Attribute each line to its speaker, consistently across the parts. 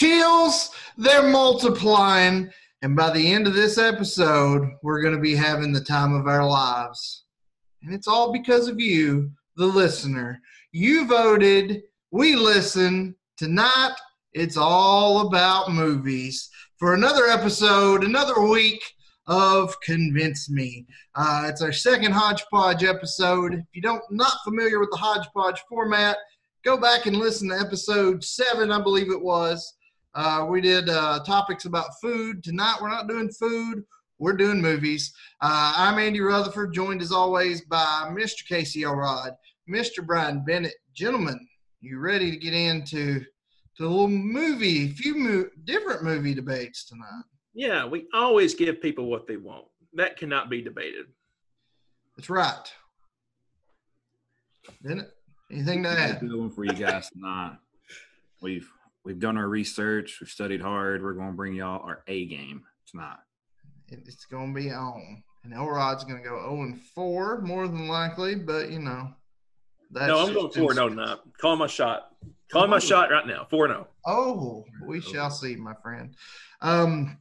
Speaker 1: chills, they're multiplying. And by the end of this episode, we're going to be having the time of our lives. And it's all because of you, the listener. You voted, we listen. Tonight, it's all about movies. For another episode, another week of Convince Me. Uh, it's our second Hodgepodge episode. If you don't not familiar with the Hodgepodge format, go back and listen to episode seven, I believe it was. Uh, we did uh, topics about food. Tonight we're not doing food. We're doing movies. Uh, I'm Andy Rutherford, joined as always by Mr. Casey Elrod, Mr. Brian Bennett. Gentlemen, you ready to get into to a little movie, a few mo- different movie debates tonight?
Speaker 2: Yeah, we always give people what they want. That cannot be debated.
Speaker 1: That's right. Bennett, anything to add?
Speaker 3: Good one for you guys tonight. We've we've done our research. We've studied hard. We're going to bring y'all our A game tonight.
Speaker 1: It's going to be on. And Elrod's going to go 0 and 4, more than likely, but you know.
Speaker 2: That's no, I'm going 4 0 tonight. Call my shot. Call my shot right now. 4 0.
Speaker 1: Oh, we shall see, my friend. Um,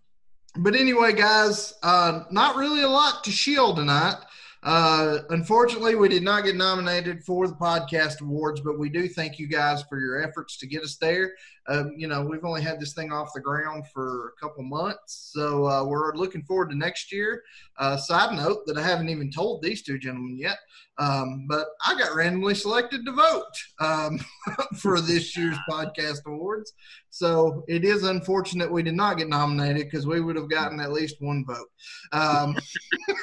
Speaker 1: but anyway, guys, uh, not really a lot to shield tonight. Uh, unfortunately, we did not get nominated for the podcast awards, but we do thank you guys for your efforts to get us there. Um, you know, we've only had this thing off the ground for a couple months, so uh, we're looking forward to next year. Uh, side note that I haven't even told these two gentlemen yet, um, but I got randomly selected to vote um, for this year's podcast awards. So it is unfortunate we did not get nominated because we would have gotten at least one vote.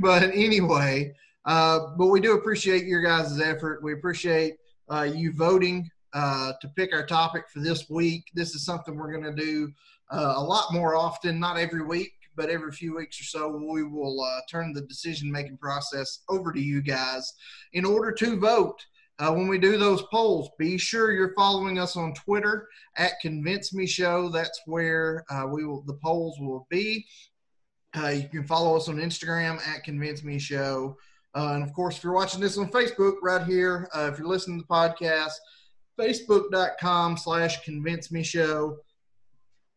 Speaker 1: But anyway, uh, but we do appreciate your guys' effort. We appreciate uh, you voting uh, to pick our topic for this week. This is something we're going to do uh, a lot more often, not every week, but every few weeks or so. We will uh, turn the decision making process over to you guys in order to vote. Uh, when we do those polls, be sure you're following us on Twitter at Convince Me Show. That's where we will the polls will be. Uh, you can follow us on Instagram at Convince Me Show. Uh, and of course, if you're watching this on Facebook right here, uh, if you're listening to the podcast, facebook.com slash convince me show.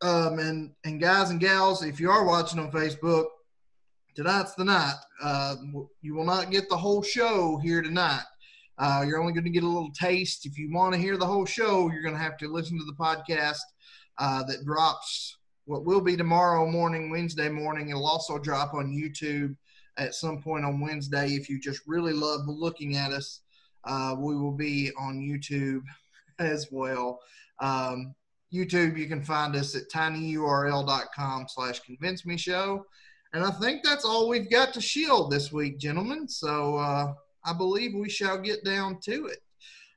Speaker 1: Um, and, and guys and gals, if you are watching on Facebook, tonight's the night. Uh, you will not get the whole show here tonight. Uh, you're only going to get a little taste. If you want to hear the whole show, you're going to have to listen to the podcast uh, that drops what will be tomorrow morning, Wednesday morning. It'll also drop on YouTube at some point on Wednesday. If you just really love looking at us, uh, we will be on YouTube as well. Um, YouTube, you can find us at tinyurl.com slash convince me show. And I think that's all we've got to shield this week, gentlemen. So uh, I believe we shall get down to it.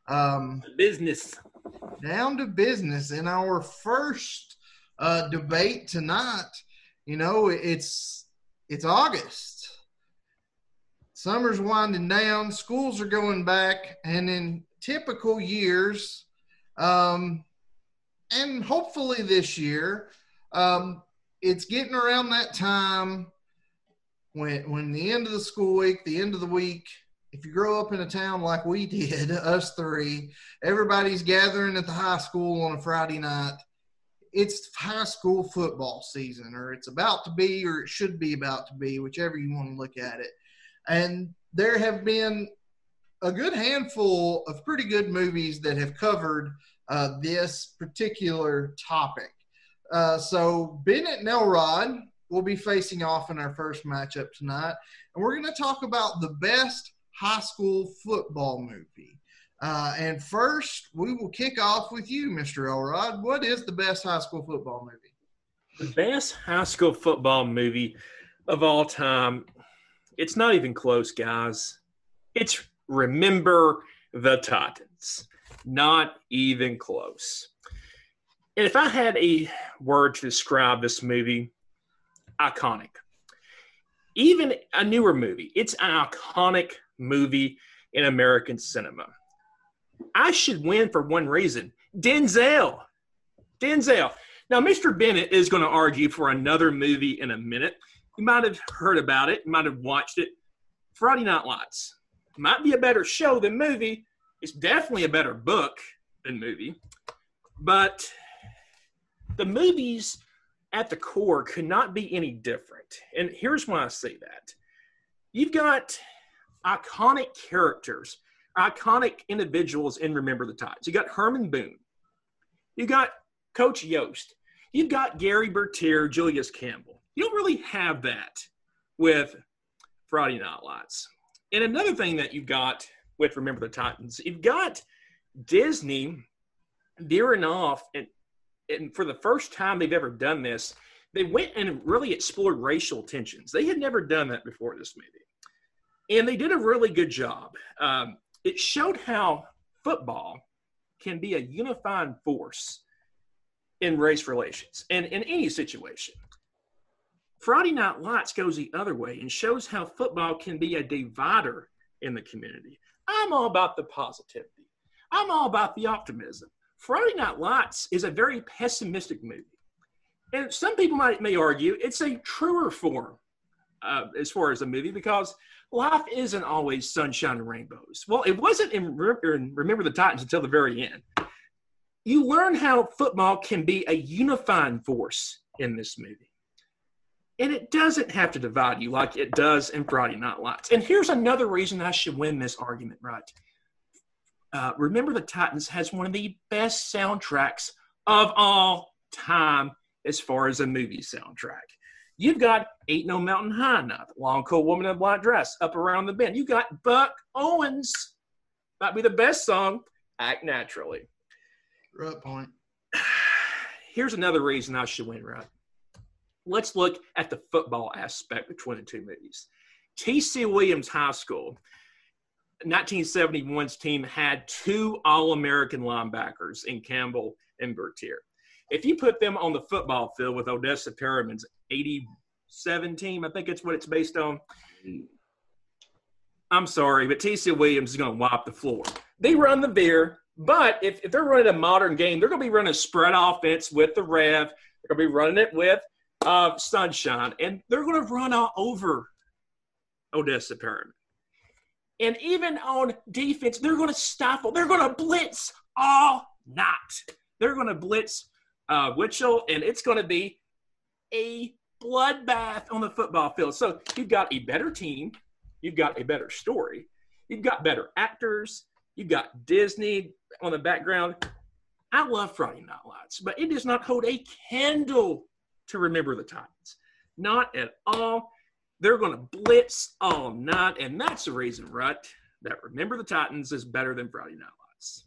Speaker 2: Um, business.
Speaker 1: Down to business. In our first uh, debate tonight. You know, it's it's August. Summer's winding down. Schools are going back, and in typical years, um, and hopefully this year, um, it's getting around that time when when the end of the school week, the end of the week. If you grow up in a town like we did, us three, everybody's gathering at the high school on a Friday night it's high school football season, or it's about to be, or it should be about to be, whichever you want to look at it. And there have been a good handful of pretty good movies that have covered uh, this particular topic. Uh, so Bennett and Elrod will be facing off in our first matchup tonight, and we're going to talk about the best high school football movie. Uh, and first, we will kick off with you, Mr. Elrod. What is the best high school football movie?
Speaker 2: The best high school football movie of all time. It's not even close, guys. It's Remember the Titans. Not even close. And if I had a word to describe this movie, iconic. Even a newer movie, it's an iconic movie in American cinema. I should win for one reason Denzel. Denzel. Now, Mr. Bennett is going to argue for another movie in a minute. You might have heard about it, you might have watched it. Friday Night Lights. Might be a better show than movie. It's definitely a better book than movie. But the movies at the core could not be any different. And here's why I say that. You've got iconic characters, iconic individuals in Remember the Titans. You got Herman Boone. You got Coach Yost. You've got Gary Bertier, Julius Campbell. You don't really have that with Friday Night Lights. And another thing that you've got with Remember the Titans, you've got Disney veering off, and, and for the first time they've ever done this, they went and really explored racial tensions. They had never done that before this movie. And they did a really good job. Um, it showed how football can be a unifying force in race relations and in any situation. Friday Night Lights goes the other way and shows how football can be a divider in the community. I'm all about the positivity. I'm all about the optimism. Friday Night Lights is a very pessimistic movie. And some people might may argue it's a truer form uh, as far as a movie because life isn't always sunshine and rainbows. Well, it wasn't in, Remember the Titans until the very end. You learn how football can be a unifying force in this movie. And it doesn't have to divide you like it does in Friday Night Lights. And here's another reason I should win this argument, right? Uh, Remember the Titans has one of the best soundtracks of all time as far as a movie soundtrack. You've got Ain't No Mountain High Enough, Long Cold Woman in a Black Dress, Up Around the Bend. You got Buck Owens, might be the best song, Act Naturally.
Speaker 1: Right point.
Speaker 2: Here's another reason I should win, right? Let's look at the football aspect between the two movies. T.C. Williams High School 1971's team had two All American linebackers in Campbell and Bertier. If you put them on the football field with Odessa Permian's 87 team, I think it's what it's based on. I'm sorry, but TC Williams is going to wipe the floor. They run the veer, but if, if they're running a modern game, they're going to be running a spread offense with the Rev. They're going to be running it with uh, Sunshine, and they're going to run all over Odessa Permian. And even on defense, they're going to stifle. They're going to blitz all night. They're going to blitz uh, Winchell, and it's going to be a bloodbath on the football field. So you've got a better team. You've got a better story. You've got better actors. You've got Disney on the background. I love Friday Night Lights, but it does not hold a candle to Remember the Titans. Not at all. They're going to blitz all night, and that's the reason, right, that Remember the Titans is better than Friday Night Lights.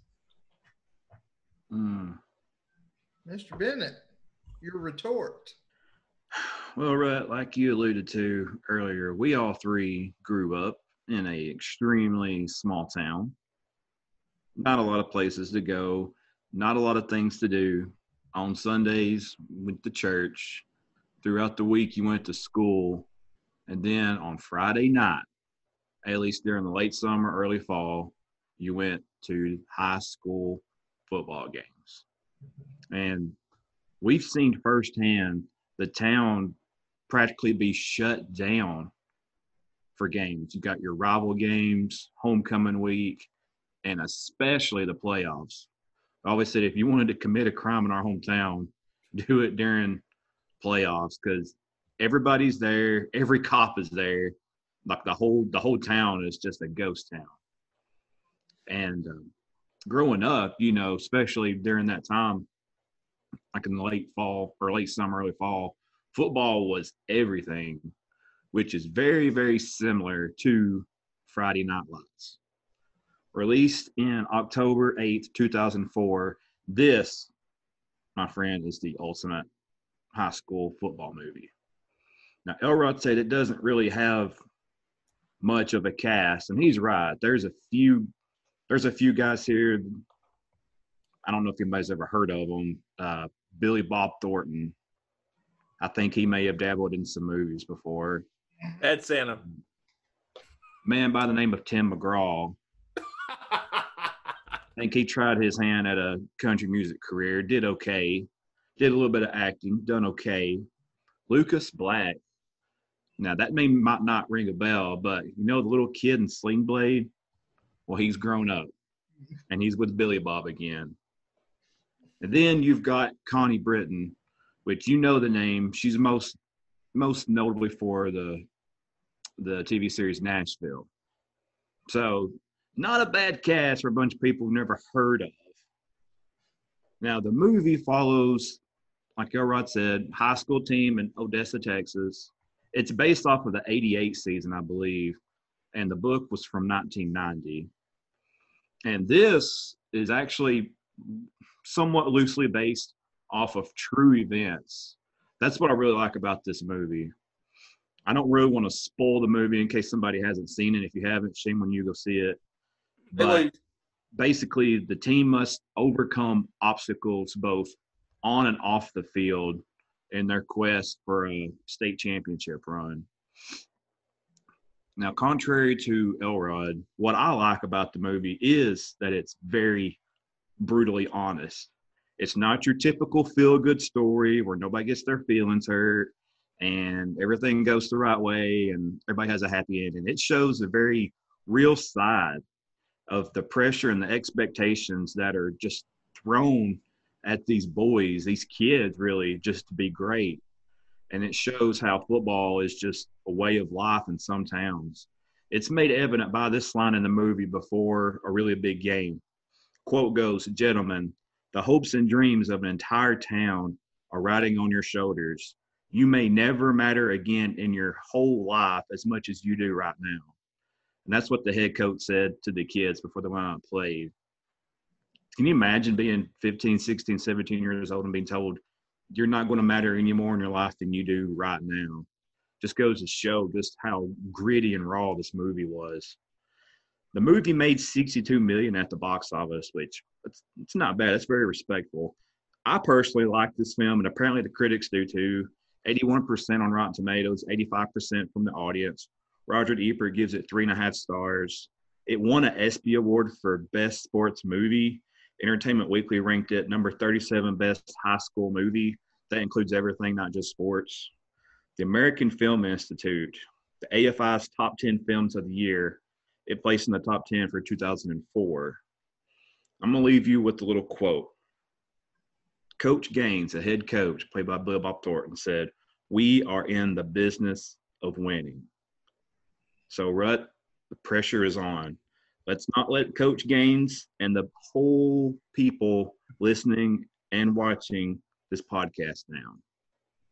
Speaker 3: Mm.
Speaker 1: Mr. Bennett, your retort.
Speaker 3: Well, Rut, like you alluded to earlier, we all three grew up in a extremely small town. Not a lot of places to go, not a lot of things to do. On Sundays, went to church. Throughout the week, you went to school. And then on Friday night, at least during the late summer, early fall, you went to high school football games. And we've seen firsthand the town practically be shut down for games. You got your rival games, homecoming week, and especially the playoffs. I always said if you wanted to commit a crime in our hometown, do it during playoffs because everybody's there, every cop is there. Like the whole the whole town is just a ghost town. And um, growing up, you know, especially during that time, like in the late fall or late summer, early fall, football was everything, which is very, very similar to Friday Night Lights. Released in October 8th, 2004, this, my friend, is the ultimate high school football movie. Now, Elrod said it doesn't really have much of a cast, and he's right. There's a few, there's a few guys here. I don't know if anybody's ever heard of them. Uh, Billy Bob Thornton. I think he may have dabbled in some movies before.
Speaker 2: Ed Santa.
Speaker 3: Man by the name of Tim McGraw. I think he tried his hand at a country music career, did okay, did a little bit of acting, done okay. Lucas Black. Now that name might not ring a bell, but you know the little kid in Sling Blade? Well, he's grown up and he's with Billy Bob again. And then you've got Connie Britton, which you know the name. She's most most notably for the the TV series Nashville. So not a bad cast for a bunch of people who've never heard of. Now the movie follows, like Elrod said, high school team in Odessa, Texas. It's based off of the 88 season, I believe, and the book was from 1990. And this is actually somewhat loosely based off of true events. That's what I really like about this movie. I don't really want to spoil the movie in case somebody hasn't seen it. If you haven't, shame on you, go see it. But basically, the team must overcome obstacles both on and off the field in their quest for a state championship run. Now, contrary to Elrod, what I like about the movie is that it's very brutally honest. It's not your typical feel good story where nobody gets their feelings hurt and everything goes the right way and everybody has a happy ending. It shows a very real side of the pressure and the expectations that are just thrown at these boys, these kids, really, just to be great and it shows how football is just a way of life in some towns. It's made evident by this line in the movie before a really big game. Quote goes, Gentlemen, the hopes and dreams of an entire town are riding on your shoulders. You may never matter again in your whole life as much as you do right now. And that's what the head coach said to the kids before they went out and played. Can you imagine being 15, 16, 17 years old and being told, you're not going to matter any more in your life than you do right now. Just goes to show just how gritty and raw this movie was. The movie made 62 million at the box office, which it's, it's not bad. It's very respectful. I personally like this film, and apparently the critics do too. 81% on Rotten Tomatoes, 85% from the audience. Roger Ebert gives it three and a half stars. It won an ESPY award for Best Sports Movie Entertainment Weekly ranked it number 37 best high school movie. That includes everything, not just sports. The American Film Institute, the AFI's top 10 films of the year, it placed in the top 10 for 2004. I'm going to leave you with a little quote. Coach Gaines, a head coach, played by Bill Bob Thornton, said, We are in the business of winning. So, Rut, the pressure is on. Let's not let Coach Gaines and the whole people listening and watching this podcast down.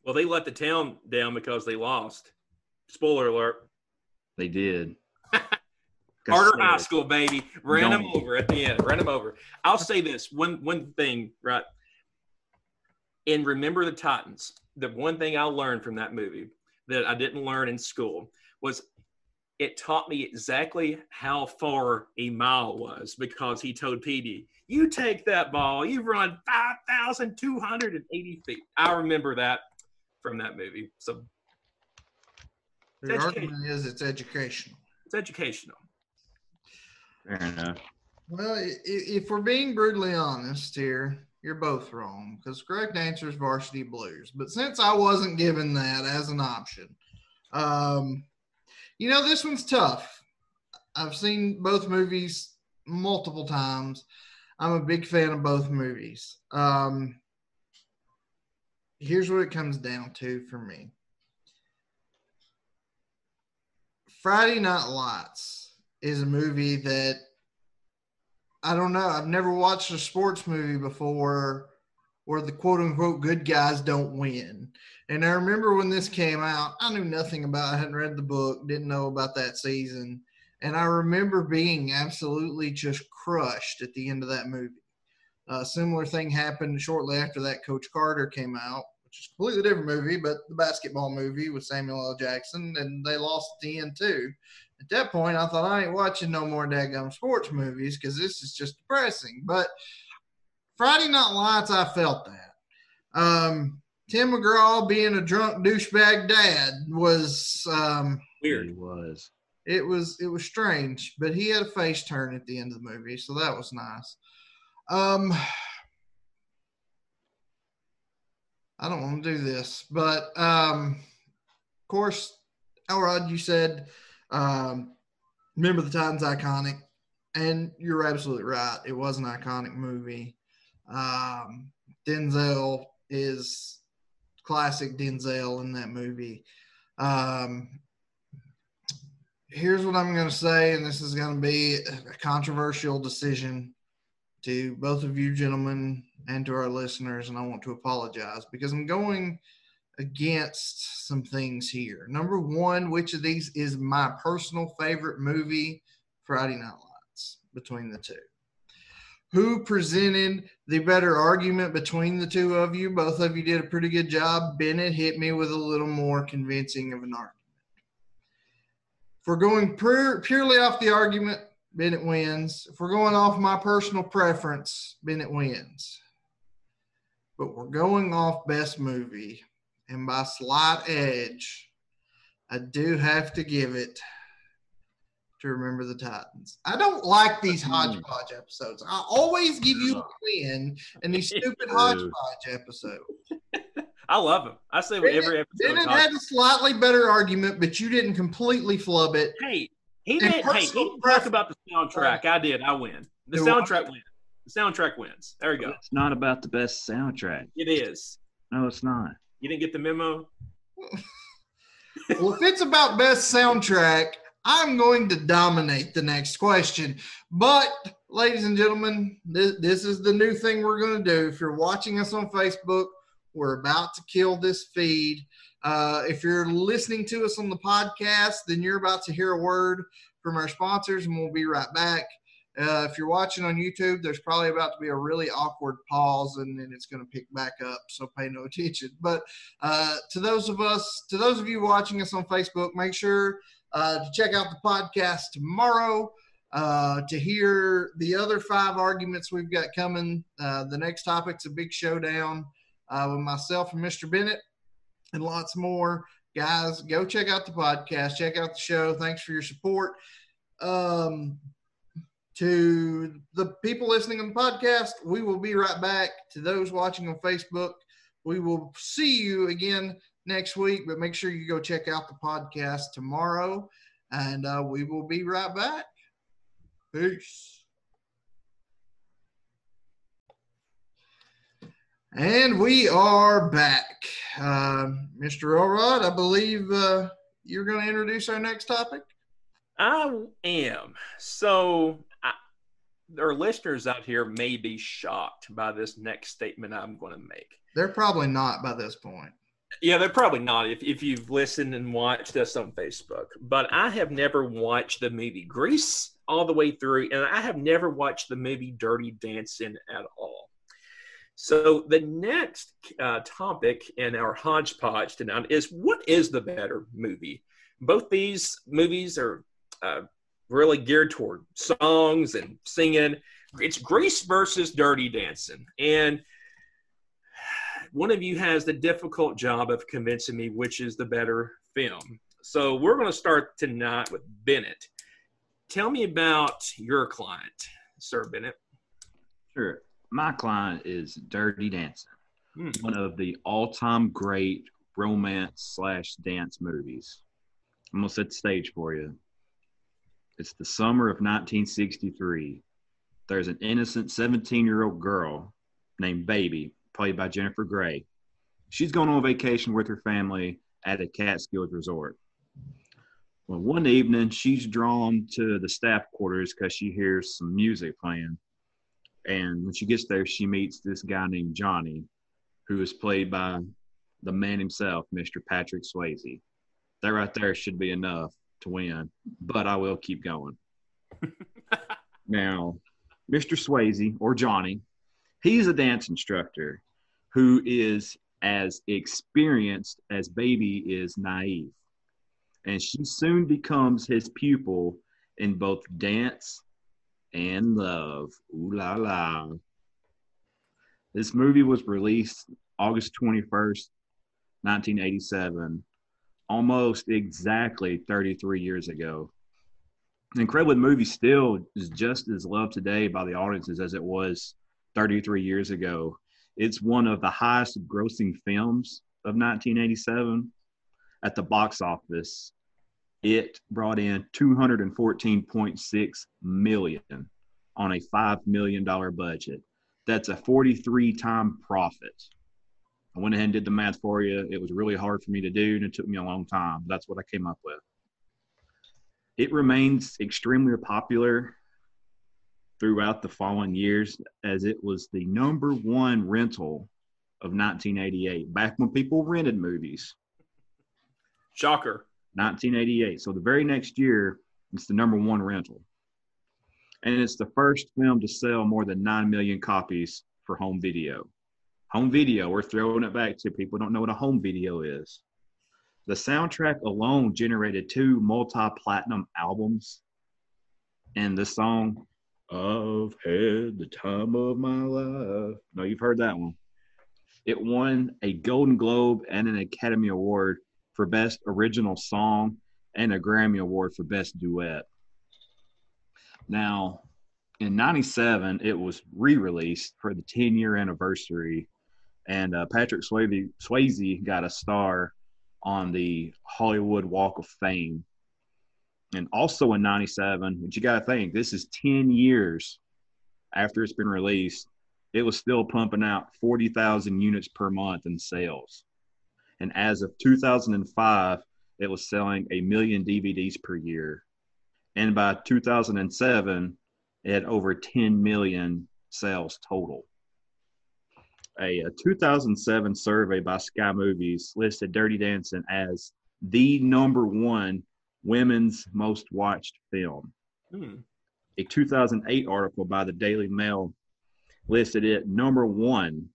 Speaker 2: Well, they let the town down because they lost. Spoiler alert.
Speaker 3: They did.
Speaker 2: Carter High School, baby. Ran them over at the end. Ran them over. I'll say this one one thing, right? And remember the Titans. The one thing I learned from that movie that I didn't learn in school was it taught me exactly how far a mile was because he told Petey, You take that ball, you run 5,280 feet. I remember that from that movie. So
Speaker 1: the argument is it's educational.
Speaker 2: It's educational.
Speaker 3: Fair enough.
Speaker 1: Well, if we're being brutally honest here, you're both wrong because correct answer is varsity blues. But since I wasn't given that as an option, um, you know, this one's tough. I've seen both movies multiple times. I'm a big fan of both movies. Um, here's what it comes down to for me Friday Night Lights is a movie that I don't know. I've never watched a sports movie before where the quote unquote good guys don't win. And I remember when this came out, I knew nothing about I hadn't read the book, didn't know about that season. And I remember being absolutely just crushed at the end of that movie. A similar thing happened shortly after that Coach Carter came out, which is a completely different movie, but the basketball movie with Samuel L. Jackson, and they lost at the end too. At that point, I thought I ain't watching no more daggum sports movies because this is just depressing. But Friday Night Lights, I felt that. Um, Tim McGraw being a drunk douchebag dad was um,
Speaker 2: weird.
Speaker 3: It was.
Speaker 1: It was it was strange, but he had a face turn at the end of the movie, so that was nice. Um, I don't want to do this, but um, of course, Elrod, you said um, remember the Titans iconic, and you're absolutely right. It was an iconic movie. Um, Denzel is classic Denzel in that movie. Um, here's what I'm going to say, and this is going to be a controversial decision to both of you gentlemen and to our listeners, and I want to apologize because I'm going against some things here. Number one, which of these is my personal favorite movie? Friday Night Lights between the two. Who presented the better argument between the two of you? Both of you did a pretty good job. Bennett hit me with a little more convincing of an argument. If we're going pure, purely off the argument, Bennett wins. If we're going off my personal preference, Bennett wins. But we're going off best movie. And by slight edge, I do have to give it to remember the Titans. I don't like these hmm. hodgepodge episodes. I always give you a win in these stupid hodgepodge episodes.
Speaker 2: I love them. I say Bennett, every episode.
Speaker 1: Bennett had a slightly better argument, but you didn't completely flub it.
Speaker 2: Hey, he did. Hey, he didn't talk about the soundtrack. I did. I win. The soundtrack wins. The soundtrack wins. There we go.
Speaker 3: It's not about the best soundtrack.
Speaker 2: It is.
Speaker 3: No, it's not.
Speaker 2: You didn't get the memo.
Speaker 1: well, if it's about best soundtrack, I'm going to dominate the next question. But, ladies and gentlemen, this, this is the new thing we're going to do. If you're watching us on Facebook, we're about to kill this feed. Uh, if you're listening to us on the podcast, then you're about to hear a word from our sponsors, and we'll be right back. Uh, if you're watching on YouTube, there's probably about to be a really awkward pause, and then it's going to pick back up. So pay no attention. But uh, to those of us, to those of you watching us on Facebook, make sure uh, to check out the podcast tomorrow uh, to hear the other five arguments we've got coming. Uh, the next topic's a big showdown uh, with myself and Mr. Bennett and lots more. Guys, go check out the podcast, check out the show. Thanks for your support. Um, to the people listening on the podcast, we will be right back. To those watching on Facebook, we will see you again next week, but make sure you go check out the podcast tomorrow, and uh, we will be right back. Peace. And we are back. Uh, Mr. Elrod, I believe uh, you're going to introduce our next topic.
Speaker 2: I am. So, our listeners out here may be shocked by this next statement I'm going to make.
Speaker 1: They're probably not by this point.
Speaker 2: Yeah, they're probably not if, if you've listened and watched us on Facebook. But I have never watched the movie Grease all the way through, and I have never watched the movie Dirty Dancing at all. So the next uh, topic in our hodgepodge tonight is what is the better movie? Both these movies are uh, really geared toward songs and singing. It's Grease versus Dirty Dancing, and one of you has the difficult job of convincing me which is the better film. So we're going to start tonight with Bennett. Tell me about your client, Sir Bennett.
Speaker 3: Sure. My client is Dirty Dancing, hmm. one of the all-time great romance slash dance movies. I'm gonna set the stage for you. It's the summer of 1963. There's an innocent 17 year old girl named Baby played by Jennifer Grey. She's going on vacation with her family at a Catskills resort. Well, one evening she's drawn to the staff quarters because she hears some music playing. And when she gets there, she meets this guy named Johnny, who is played by the man himself, Mr. Patrick Swayze. That right there should be enough to win, but I will keep going. now, Mr. Swayze, or Johnny, he's a dance instructor who is as experienced as Baby is naive. And she soon becomes his pupil in both dance and love. Ooh la la. This movie was released August 21st, 1987, almost exactly 33 years ago. The Incredible movie still is just as loved today by the audiences as it was 33 years ago. It's one of the highest grossing films of 1987 at the box office. It brought in 214.6 million on a $5 million budget. That's a 43 time profit. I went ahead and did the math for you. It was really hard for me to do, and it took me a long time. That's what I came up with. It remains extremely popular throughout the following years as it was the number one rental of 1988, back when people rented movies.
Speaker 2: Shocker.
Speaker 3: 1988. So the very next year, it's the number one rental. And it's the first film to sell more than 9 million copies for home video. Home video, we're throwing it back to people who don't know what a home video is. The soundtrack alone generated two multi platinum albums. And the song, I've had the time of my life. No, you've heard that one. It won a Golden Globe and an Academy Award for Best Original Song and a Grammy Award for Best Duet. Now, in 97, it was re released for the 10 year anniversary, and uh, Patrick Swayze, Swayze got a star on the Hollywood Walk of Fame. And also in 97, which you got to think, this is 10 years after it's been released, it was still pumping out 40,000 units per month in sales. And as of 2005, it was selling a million DVDs per year. And by 2007, it had over 10 million sales total. A, a 2007 survey by Sky Movies listed Dirty Dancing as the number one women's most watched film.
Speaker 2: Hmm.
Speaker 3: A 2008 article by the Daily Mail listed it number one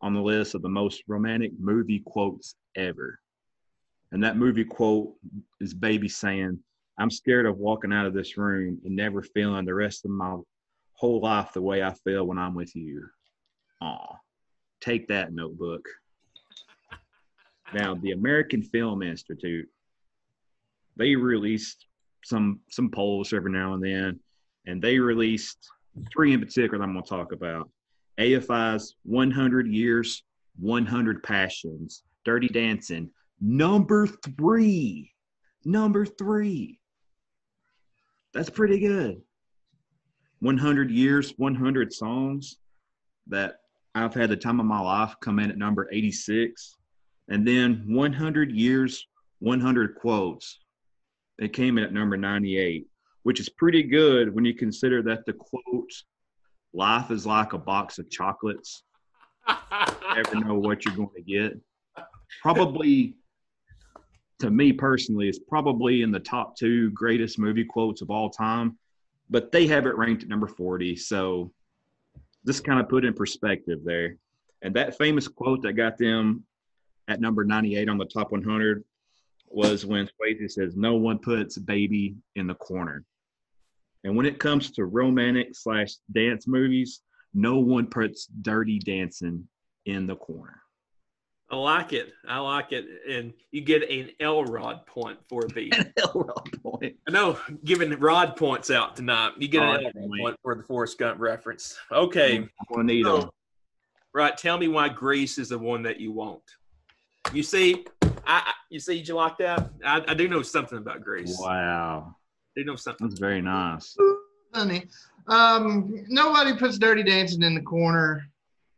Speaker 3: on the list of the most romantic movie quotes ever. And that movie quote is Baby saying, I'm scared of walking out of this room and never feeling the rest of my whole life the way I feel when I'm with you. Aw, take that notebook. now, the American Film Institute, they released some some polls every now and then, and they released three in particular I'm going to talk about. AFI's 100 Years, 100 Passions, Dirty Dancing, number three. Number three. That's pretty good. 100 Years, 100 Songs that I've had the time of my life come in at number 86. And then 100 Years, 100 Quotes. It came in at number 98, which is pretty good when you consider that the quote, life is like a box of chocolates. you Never know what you're going to get. Probably, to me personally, is probably in the top two greatest movie quotes of all time, but they have it ranked at number 40. So just kind of put in perspective there. And that famous quote that got them at number 98 on the top 100 was when Swayze says, No one puts baby in the corner. And when it comes to romantic slash dance movies, no one puts Dirty Dancing in the corner.
Speaker 2: I like it. I like it. And you get an Elrod point for the
Speaker 3: An L rod point.
Speaker 2: I know giving Rod points out tonight. You get an
Speaker 3: Oh,
Speaker 2: Elrod
Speaker 3: point.
Speaker 2: point for the Forrest Gump reference. Okay.
Speaker 3: I'm gonna need
Speaker 2: So,
Speaker 3: them.
Speaker 2: right. Tell me why Grease is the one that you want. You see, I, I you see, you like that? I, I do know something about Grease.
Speaker 3: Wow,
Speaker 2: I do know something.
Speaker 3: that's very nice.
Speaker 1: Honey, um, nobody puts Dirty Dancing in the corner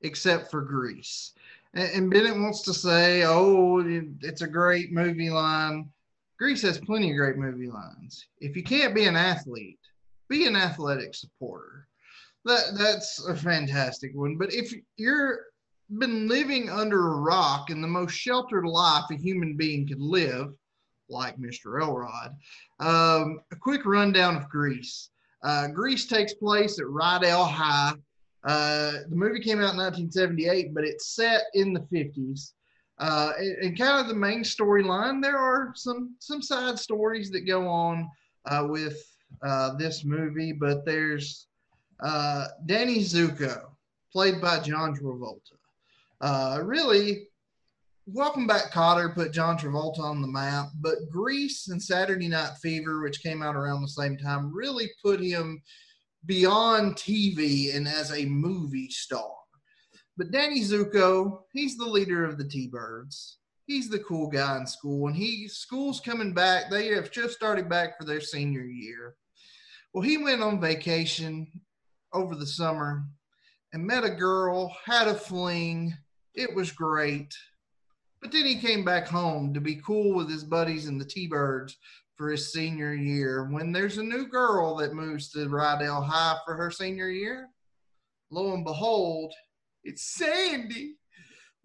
Speaker 1: except for Grease. And, and Bennett wants to say, "Oh, it's a great movie line." Grease has plenty of great movie lines. If you can't be an athlete, be an athletic supporter. That that's a fantastic one. But if you're been living under a rock in the most sheltered life a human being could live, like Mr. Elrod, um, a quick rundown of Grease. Uh, Grease takes place at Rydell High. Uh, the movie came out in 1978, but it's set in the 50s. Uh, and, and kind of the main storyline, there are some some side stories that go on uh, with uh, this movie, but there's uh, Danny Zuko, played by John Travolta. Really, Welcome Back Kotter put John Travolta on the map, but Grease and Saturday Night Fever, which came out around the same time, really put him beyond TV and as a movie star. But Danny Zuko, he's the leader of the T-Birds. He's the cool guy in school, and he school's coming back. They have just started back for their senior year. Well, he went on vacation over the summer and met a girl, had a fling. It was great. But then he came back home to be cool with his buddies and the T Birds for his senior year. When there's a new girl that moves to Rydell High for her senior year, lo and behold, it's Sandy.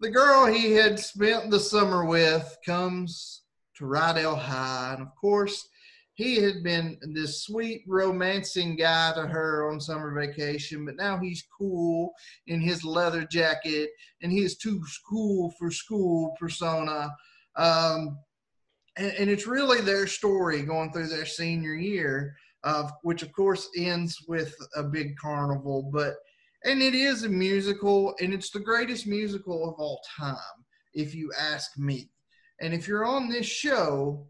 Speaker 1: The girl he had spent the summer with comes to Rydell High. And of course, he had been this sweet romancing guy to her on summer vacation, but now he's cool in his leather jacket and he is too cool for school persona. Um, and, and, it's really their story going through their senior year, of which of course ends with a big carnival. But and it is a musical, and it's the greatest musical of all time, if you ask me. And if you're on this show,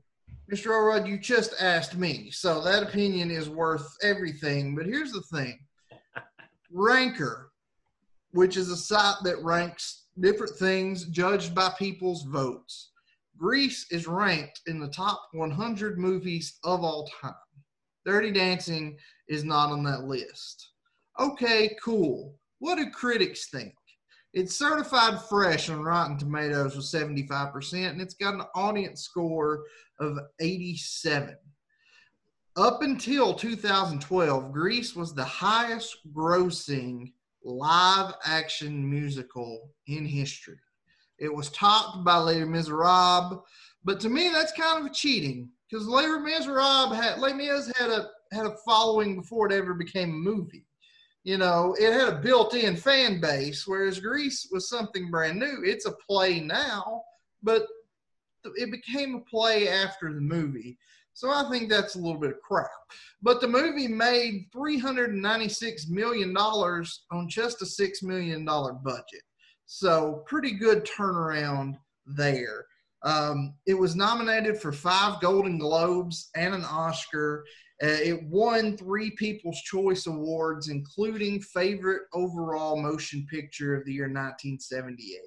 Speaker 1: Mr. Elrod, you just asked me, so that opinion is worth everything. But here's the thing Ranker, which is a site that ranks different things judged by people's votes. Grease is ranked in the top 100 movies of all time. Dirty Dancing is not on that list. Okay, cool. What do critics think? It's certified fresh on Rotten Tomatoes with 75%, and it's got an audience score of 87. Up until 2012, Grease was the highest grossing live action musical in history. It was topped by Les Miserables, but to me that's kind of cheating because Les Miserables had Les Mis had a had a following before it ever became a movie you know, it had a built-in fan base, whereas Grease was something brand new. It's a play now, but it became a play after the movie. So I think that's a little bit of crap. But the movie made $396 million on just a $6 million budget. So pretty good turnaround there. Um, it was nominated for five Golden Globes and an Oscar. Uh, it won three People's Choice Awards, including Favorite Overall Motion Picture of the year 1978.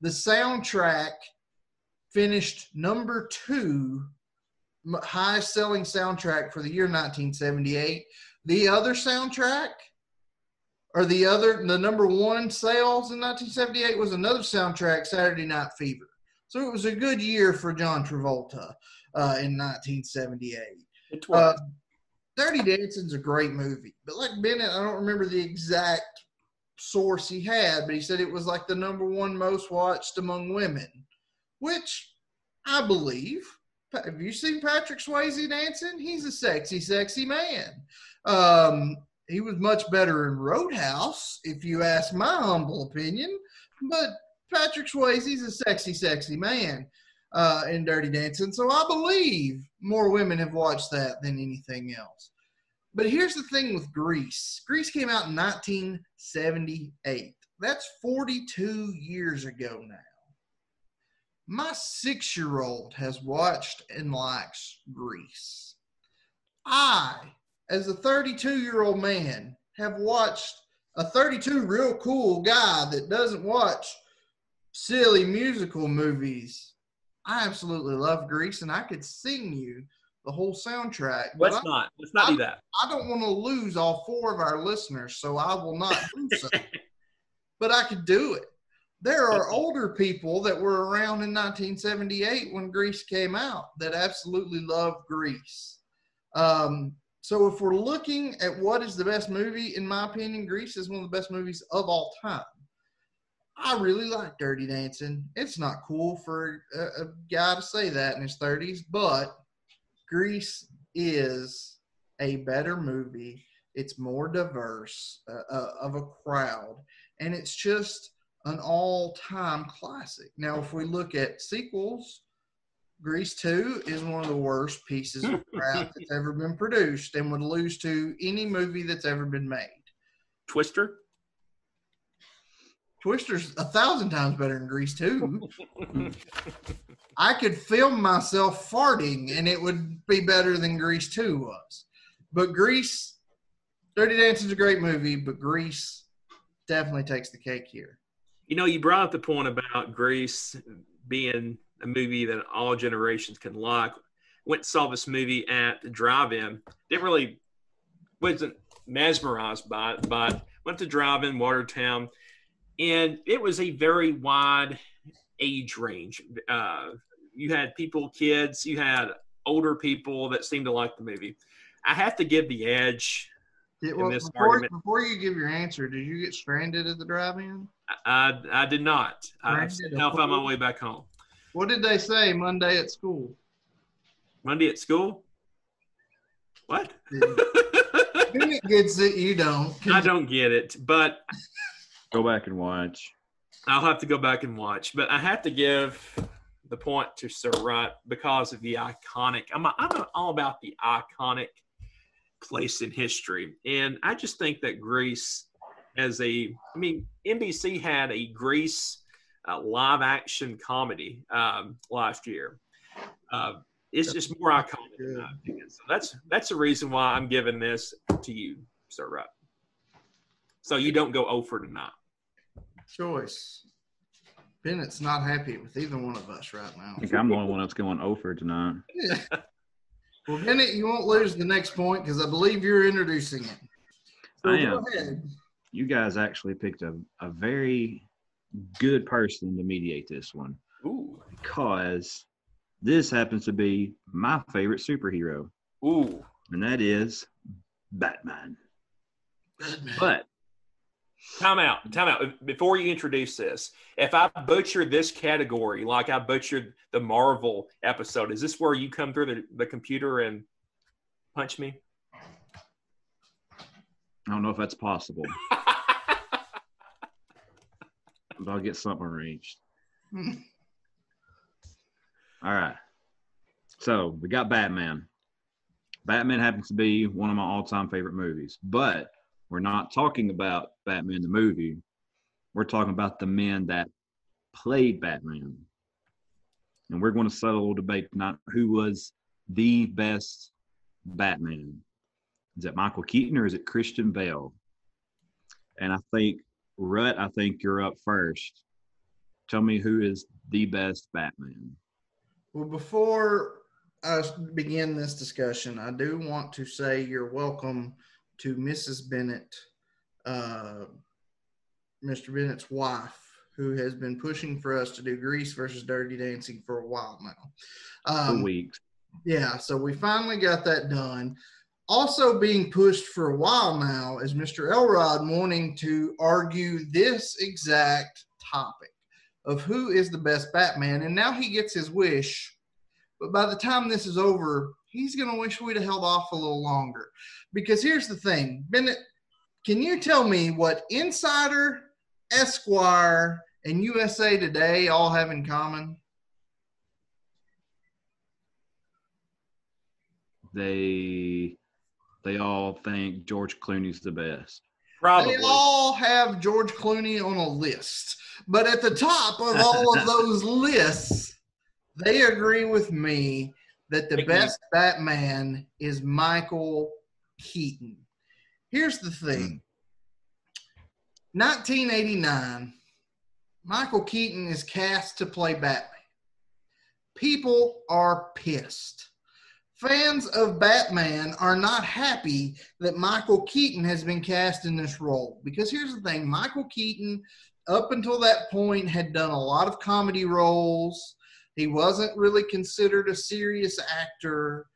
Speaker 1: The soundtrack finished number two, highest selling soundtrack for the year 1978. The other soundtrack, or the other, the number one sales in 1978 was another soundtrack, Saturday Night Fever. So it was a good year for John Travolta uh, in 1978. Uh, Dirty Dancing's a great movie, but like Bennett, I don't remember the exact source he had, but he said it was like the number one most watched among women, which I believe. Have you seen Patrick Swayze dancing? He's a sexy, sexy man. Um, he was much better in Roadhouse, if you ask my humble opinion. But Patrick Swayze's a sexy, sexy man uh, in Dirty Dancing. So I believe more women have watched that than anything else. But here's the thing with Grease Grease came out in 1978. That's 42 years ago now. My six year old has watched and likes Grease. I, as a 32 year old man, have watched a 32 real cool guy that doesn't watch silly musical movies I absolutely love Grease, and I could sing you the whole soundtrack.
Speaker 2: Let's not. Let's not
Speaker 1: I,
Speaker 2: do that.
Speaker 1: I don't want to lose all four of our listeners, so I will not do so. but I could do it. There are older people that were around in 1978 when Grease came out that absolutely love Grease. Um, so if we're looking at what is the best movie, in my opinion, Grease is one of the best movies of all time. I really like Dirty Dancing. It's not cool for a, a guy to say that in his 30s, but Grease is a better movie. It's more diverse uh, uh, of a crowd, and it's just an all-time classic. Now, if we look at sequels, Grease 2 is one of the worst pieces of crap that's ever been produced and would lose to any movie that's ever been made.
Speaker 2: Twister?
Speaker 1: Twister's a thousand times better than Grease 2. I could film myself farting and it would be better than Grease 2 was. But Grease, Dirty Dancing's a great movie, but Grease definitely takes the cake here.
Speaker 2: You know, you brought up the point about Grease being a movie that all generations can like. Went and saw this movie at the drive-in. Didn't really wasn't mesmerized by it, but went to drive-in Watertown, and it was a very wide age range. Uh, you had people, kids, you had older people that seemed to like the movie. I have to give the edge
Speaker 1: Yeah,
Speaker 2: in this
Speaker 1: before,
Speaker 2: argument.
Speaker 1: before you give your answer, did you get stranded at the drive-in?
Speaker 2: I, I did not. I
Speaker 1: Brandon,
Speaker 2: now found my way back home.
Speaker 1: What did they say Monday at school?
Speaker 2: Monday at school. What?
Speaker 1: Bennett gets it, you don't.
Speaker 2: I don't get it, but
Speaker 3: Go back and watch.
Speaker 2: I'll have to go back and watch. But I have to give the point to Sir Rutt because of the iconic. I'm, I'm all about the iconic place in history, and I just think that Grease, as a, I mean, NBC had a Grease uh, live action comedy um, last year. Uh, it's just more iconic, in my opinion. So that's that's the reason why I'm giving this to you, Sir Rutt. So you don't go over tonight.
Speaker 1: Choice. Bennett's not happy with either one of us right now.
Speaker 3: I think I'm the only one that's going over tonight.
Speaker 1: Yeah. Well, Bennett, you won't lose the next point because I believe you're introducing it. So
Speaker 3: I
Speaker 1: go
Speaker 3: am.
Speaker 1: ahead.
Speaker 3: You guys actually picked a, a very good person to mediate this one
Speaker 2: Ooh,
Speaker 3: because this happens to be my favorite superhero,
Speaker 2: ooh.
Speaker 3: and that is Batman. But
Speaker 2: Time out. Time out. Before you introduce this, if I butcher this category like I butchered the Marvel episode, is this where you come through the, the computer and punch me?
Speaker 3: I don't know if that's possible, but I'll get something arranged. Hmm. All right. So we got Batman. Batman happens to be one of my all time favorite movies, but we're not talking about Batman the movie. We're talking about the men that played Batman. And we're going to settle a little debate not who was the best Batman. Is it Michael Keaton or is it Christian Bale? And I think, Rut, I think you're up first. Tell me who is the best Batman.
Speaker 1: Well, before I begin this discussion, I do want to say you're welcome to Mrs. Bennett, uh, Mr. Bennett's wife, who has been pushing for us to do Grease versus Dirty Dancing for a while now.
Speaker 3: For
Speaker 1: Um,
Speaker 3: weeks.
Speaker 1: yeah, so we finally got that done. Also being pushed for a while now is Mr. Elrod wanting to argue this exact topic of who is the best Batman, and now he gets his wish. But by the time this is over, he's going to wish we'd have held off a little longer. Because here's the thing, Bennett, can you tell me what Insider, Esquire, and USA Today all have in common?
Speaker 3: They they all think George Clooney's the best.
Speaker 2: Probably.
Speaker 1: They all have George Clooney on a list. But at the top of all of those lists, they agree with me that the best Batman is Michael Keaton. Here's the thing hmm. 1989, Michael Keaton is cast to play Batman. People are pissed. Fans of Batman are not happy that Michael Keaton has been cast in this role. Because here's the thing Michael Keaton, up until that point, had done a lot of comedy roles. He wasn't really considered a serious actor.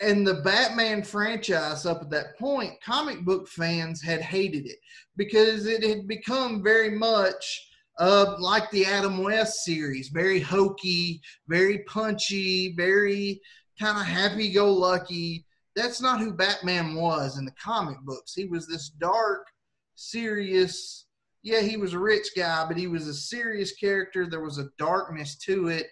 Speaker 1: And the Batman franchise, up at that point, comic book fans had hated it because it had become very much uh, like the Adam West series very hokey, very punchy, very kind of happy go lucky that's not who Batman was in the comic books. He was this dark, serious. Yeah, he was a rich guy, but he was a serious character. There was a darkness to it.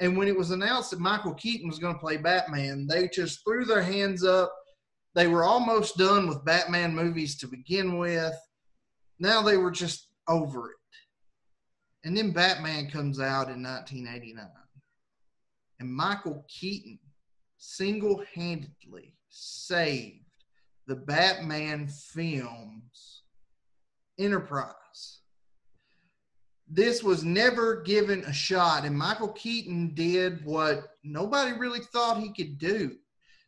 Speaker 1: And when it was announced that Michael Keaton was going to play Batman, they just threw their hands up. They were almost done with Batman movies to begin with. Now they were just over it. And then Batman comes out in 1989. And Michael Keaton single handedly saved the Batman films enterprise. This was never given a shot, and Michael Keaton did what nobody really thought he could do.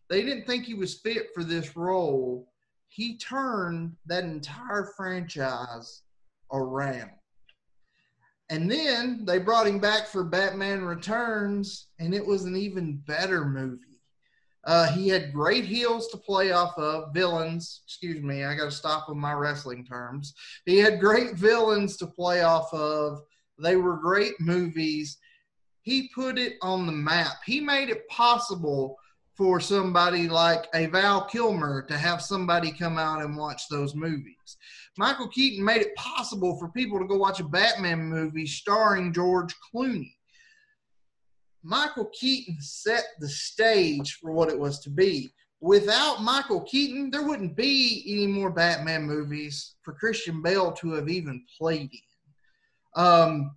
Speaker 1: They didn't think he was fit for this role. he turned that entire franchise around. And then they brought him back for Batman Returns, and it was an even better movie. Uh, he had great heels to play off of, villains. Excuse me, I got to stop with my wrestling terms. He had great villains to play off of. They were great movies. He put it on the map. He made it possible for somebody like a Val Kilmer to have somebody come out and watch those movies. Michael Keaton made it possible for people to go watch a Batman movie starring George Clooney. Michael Keaton set the stage for what it was to be. Without Michael Keaton, there wouldn't be any more Batman movies for Christian Bale to have even played in. Um,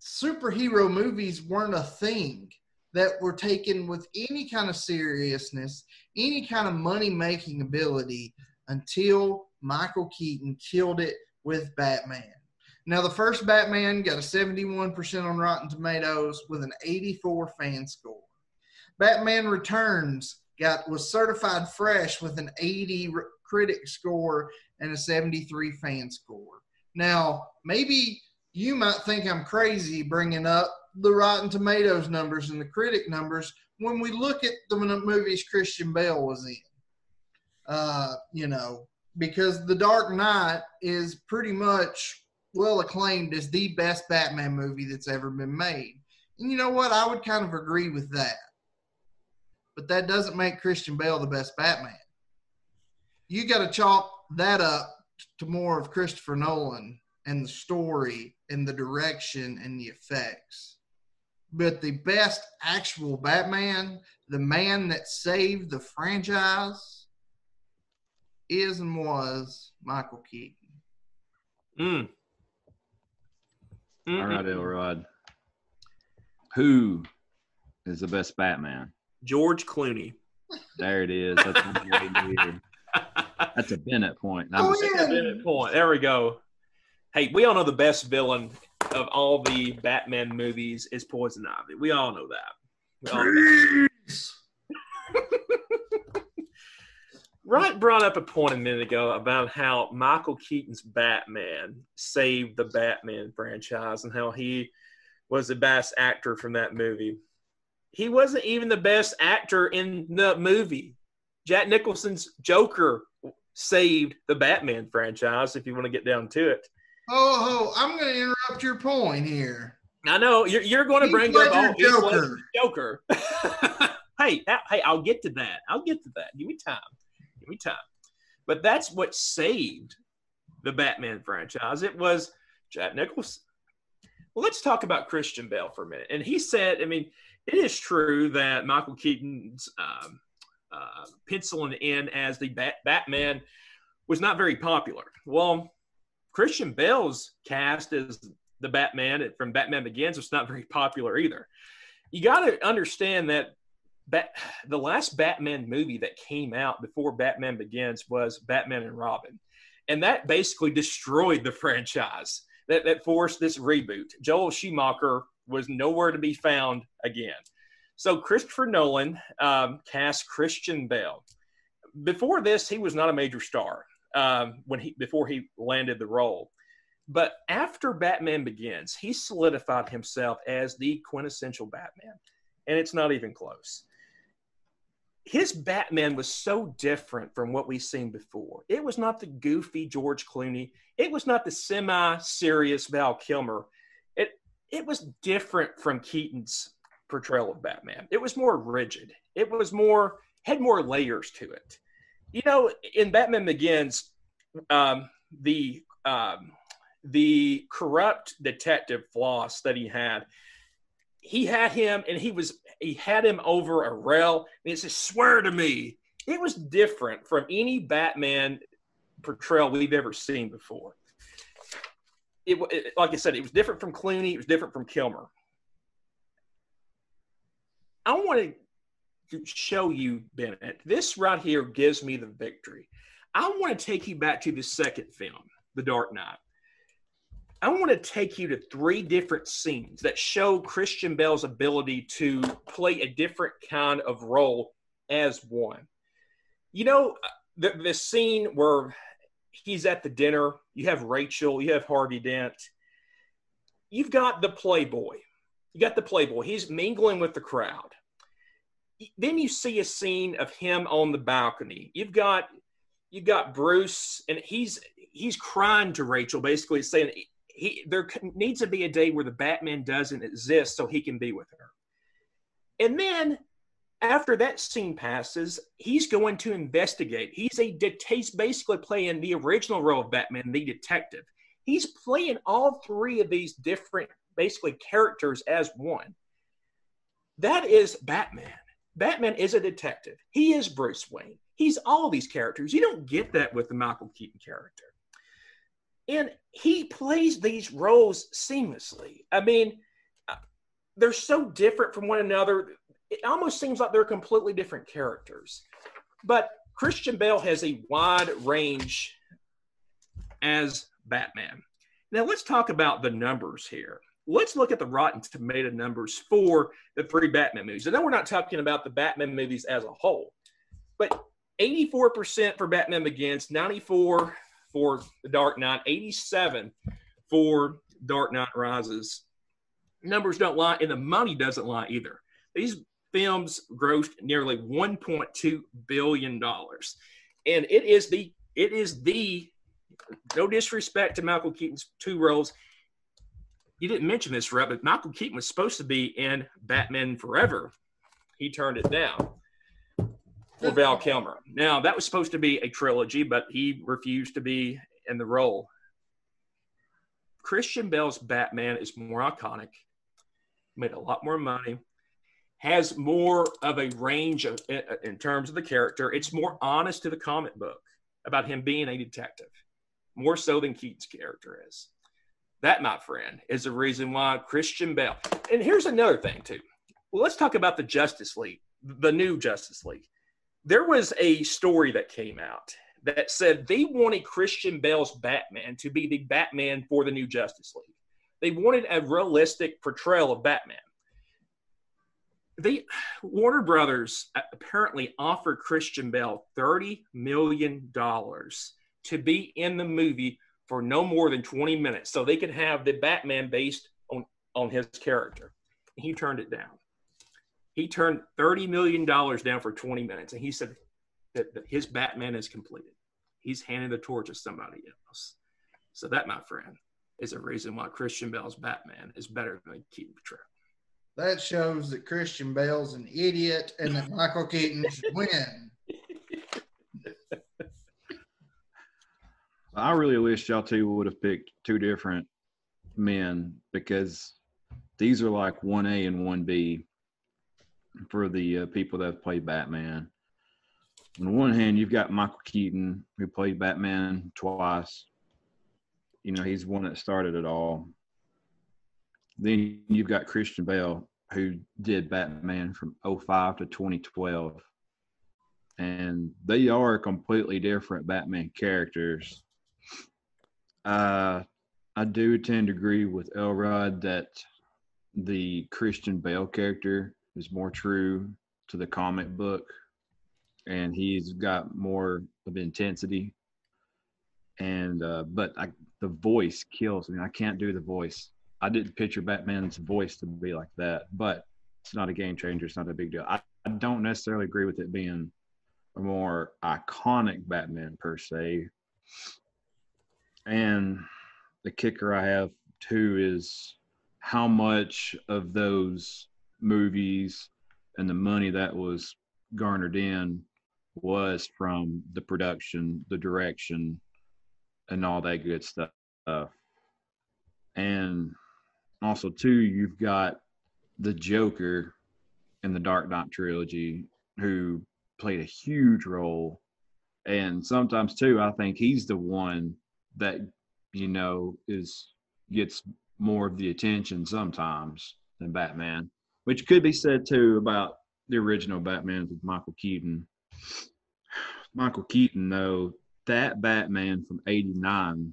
Speaker 1: superhero movies weren't a thing that were taken with any kind of seriousness, any kind of money making ability until Michael Keaton killed it with Batman. Now, the first Batman got a 71% on Rotten Tomatoes with an 84 fan score. Batman Returns got was certified fresh with an 80 critic score and a 73 fan score. Now, maybe you might think I'm crazy bringing up the Rotten Tomatoes numbers and the critic numbers when we look at the movies Christian Bale was in. Uh, you know, because The Dark Knight is pretty much well acclaimed as the best Batman movie that's ever been made. And you know what? I would kind of agree with that. But that doesn't make Christian Bale the best Batman. You got to chalk that up to more of Christopher Nolan and the story and the direction and the effects. But the best actual Batman, the man that saved the franchise, is and was Michael Keaton.
Speaker 2: Mm. Mm-hmm.
Speaker 3: All right, Elrod. Who is the best Batman?
Speaker 2: George Clooney.
Speaker 3: There it is. That's, That's a Bennett point.
Speaker 1: Oh,
Speaker 2: That's a Bennett point. There we go. Hey, we all know the best villain of all the Batman movies is Poison Ivy. We all know that. All know that. Wright brought up a point a minute ago about how Michael Keaton's Batman saved the Batman franchise and how he was the best actor from that movie. He wasn't even the best actor in the movie. Jack Nicholson's Joker saved the Batman franchise, if you want to get down to it.
Speaker 1: Oh, oh I'm going to interrupt your point here.
Speaker 2: I know you're, you're going to bring
Speaker 1: Heath
Speaker 2: up all Joker. Joker. hey, hey, I'll get to that. I'll get to that. Give me time. Give me time. But that's what saved the Batman franchise. It was Jack Nicholson. Well, let's talk about Christian Bale for a minute. And he said, I mean, it is true that Michael Keaton's um, uh, penciling in as the Bat- Batman was not very popular. Well, Christian Bale's cast as the Batman from Batman Begins was not very popular either. You got to understand that Bat- the last Batman movie that came out before Batman Begins was Batman and Robin. And that basically destroyed the franchise. That, that forced this reboot. Joel Schumacher was nowhere to be found again. So Christopher Nolan um, cast Christian Bale. Before this, he was not a major star um, when he before he landed the role. But after Batman Begins, he solidified himself as the quintessential Batman, and it's not even close his Batman was so different from what we've seen before. It was not the goofy George Clooney. It was not the semi-serious Val Kilmer. It it was different from Keaton's portrayal of Batman. It was more rigid. It was more had more layers to it. You know, in Batman Begins, um, the um, the corrupt detective Flass that he had he had him and he was he had him over a rail. And he said swear to me it was different from any batman portrayal we've ever seen before. It, it, like i said it was different from clooney it was different from kilmer. I want to show you bennett this right here gives me the victory. I want to take you back to the second film the dark knight I want to take you to three different scenes that show Christian Bale's ability to play a different kind of role as one. You know, uh, the, the scene where he's at the dinner, you have Rachel, you have Harvey Dent, you've got the Playboy. You got the Playboy. He's mingling with the crowd. Then you see a scene of him on the balcony. You've got you've got Bruce, and he's he's crying to Rachel, basically saying he there needs to be a day where the Batman doesn't exist so he can be with her. And then after that scene passes, he's going to investigate. He's a he's basically playing the original role of Batman, the detective. He's playing all three of these different basically characters as one. That is Batman. Batman is a detective. He is Bruce Wayne. He's all these characters. You don't get that with the Michael Keaton character. And he plays these roles seamlessly. I mean, uh, they're so different from one another. It almost seems like they're completely different characters. But Christian Bale has a wide range as Batman. Now let's talk about the numbers here. Let's look at the Rotten Tomato numbers for the three Batman movies. I know we're not talking about the Batman movies as a whole, but 84% for Batman Begins, 94 for The Dark Knight, 87 for Dark Knight Rises. Numbers don't lie, and the money doesn't lie either. These films grossed nearly 1.2 billion dollars, and it is the it is the no disrespect to Michael Keaton's two roles. You didn't mention this? But Michael Keaton was supposed to be in Batman Forever. He turned it down for Val Kilmer. Now, that was supposed to be a trilogy, but he refused to be in the role. Christian Bale's Batman is more iconic, made a lot more money, has more of a range of, in terms of the character. It's more honest to the comic book about him being a detective more so than Keaton's character is. That, my friend, is the reason why Christian Bale. And here's another thing, too. Well, let's talk about the Justice League, the new Justice League. There was a story that came out that said they wanted Christian Bale's Batman to be the Batman for the new Justice League. They wanted a realistic portrayal of Batman. They Warner Brothers apparently offered Christian Bale $30 million to be in the movie for no more than 20 minutes so they could have the Batman based on, on his character. He turned it down. He turned $30 million down for 20 minutes and he said that, that his Batman is completed. He's handing the torch to somebody else. So that, my friend, is a reason why Christian Bale's Batman is better than Keaton portrayal.
Speaker 1: That shows that Christian Bale's an idiot and that Michael Keaton should win.
Speaker 3: I really wish y'all two would have picked two different men because these are like one A and one B for the uh, people that have played Batman. On one hand, you've got Michael Keaton who played Batman twice. You know, he's one that started it all. Then you've got Christian Bale who did Batman from 05 to 2012. And they are completely different Batman characters uh, I do tend to agree with Elrod that the Christian Bale character is more true to the comic book, and he's got more of intensity. And uh, but I, the voice kills I me. I can't do the voice. I didn't picture Batman's voice to be like that, but it's not a game changer. It's not a big deal. I, I don't necessarily agree with it being a more iconic Batman per se. And the kicker I have too is how much of those movies and the money that was garnered in was from the production, the direction, and all that good stuff. And also, too, you've got the Joker in the Dark Knight trilogy, who played a huge role. And sometimes, too, I think he's the one that you know is gets more of the attention sometimes than Batman, which could be said too about the original Batman with Michael Keaton. Michael Keaton, though, that Batman from '89,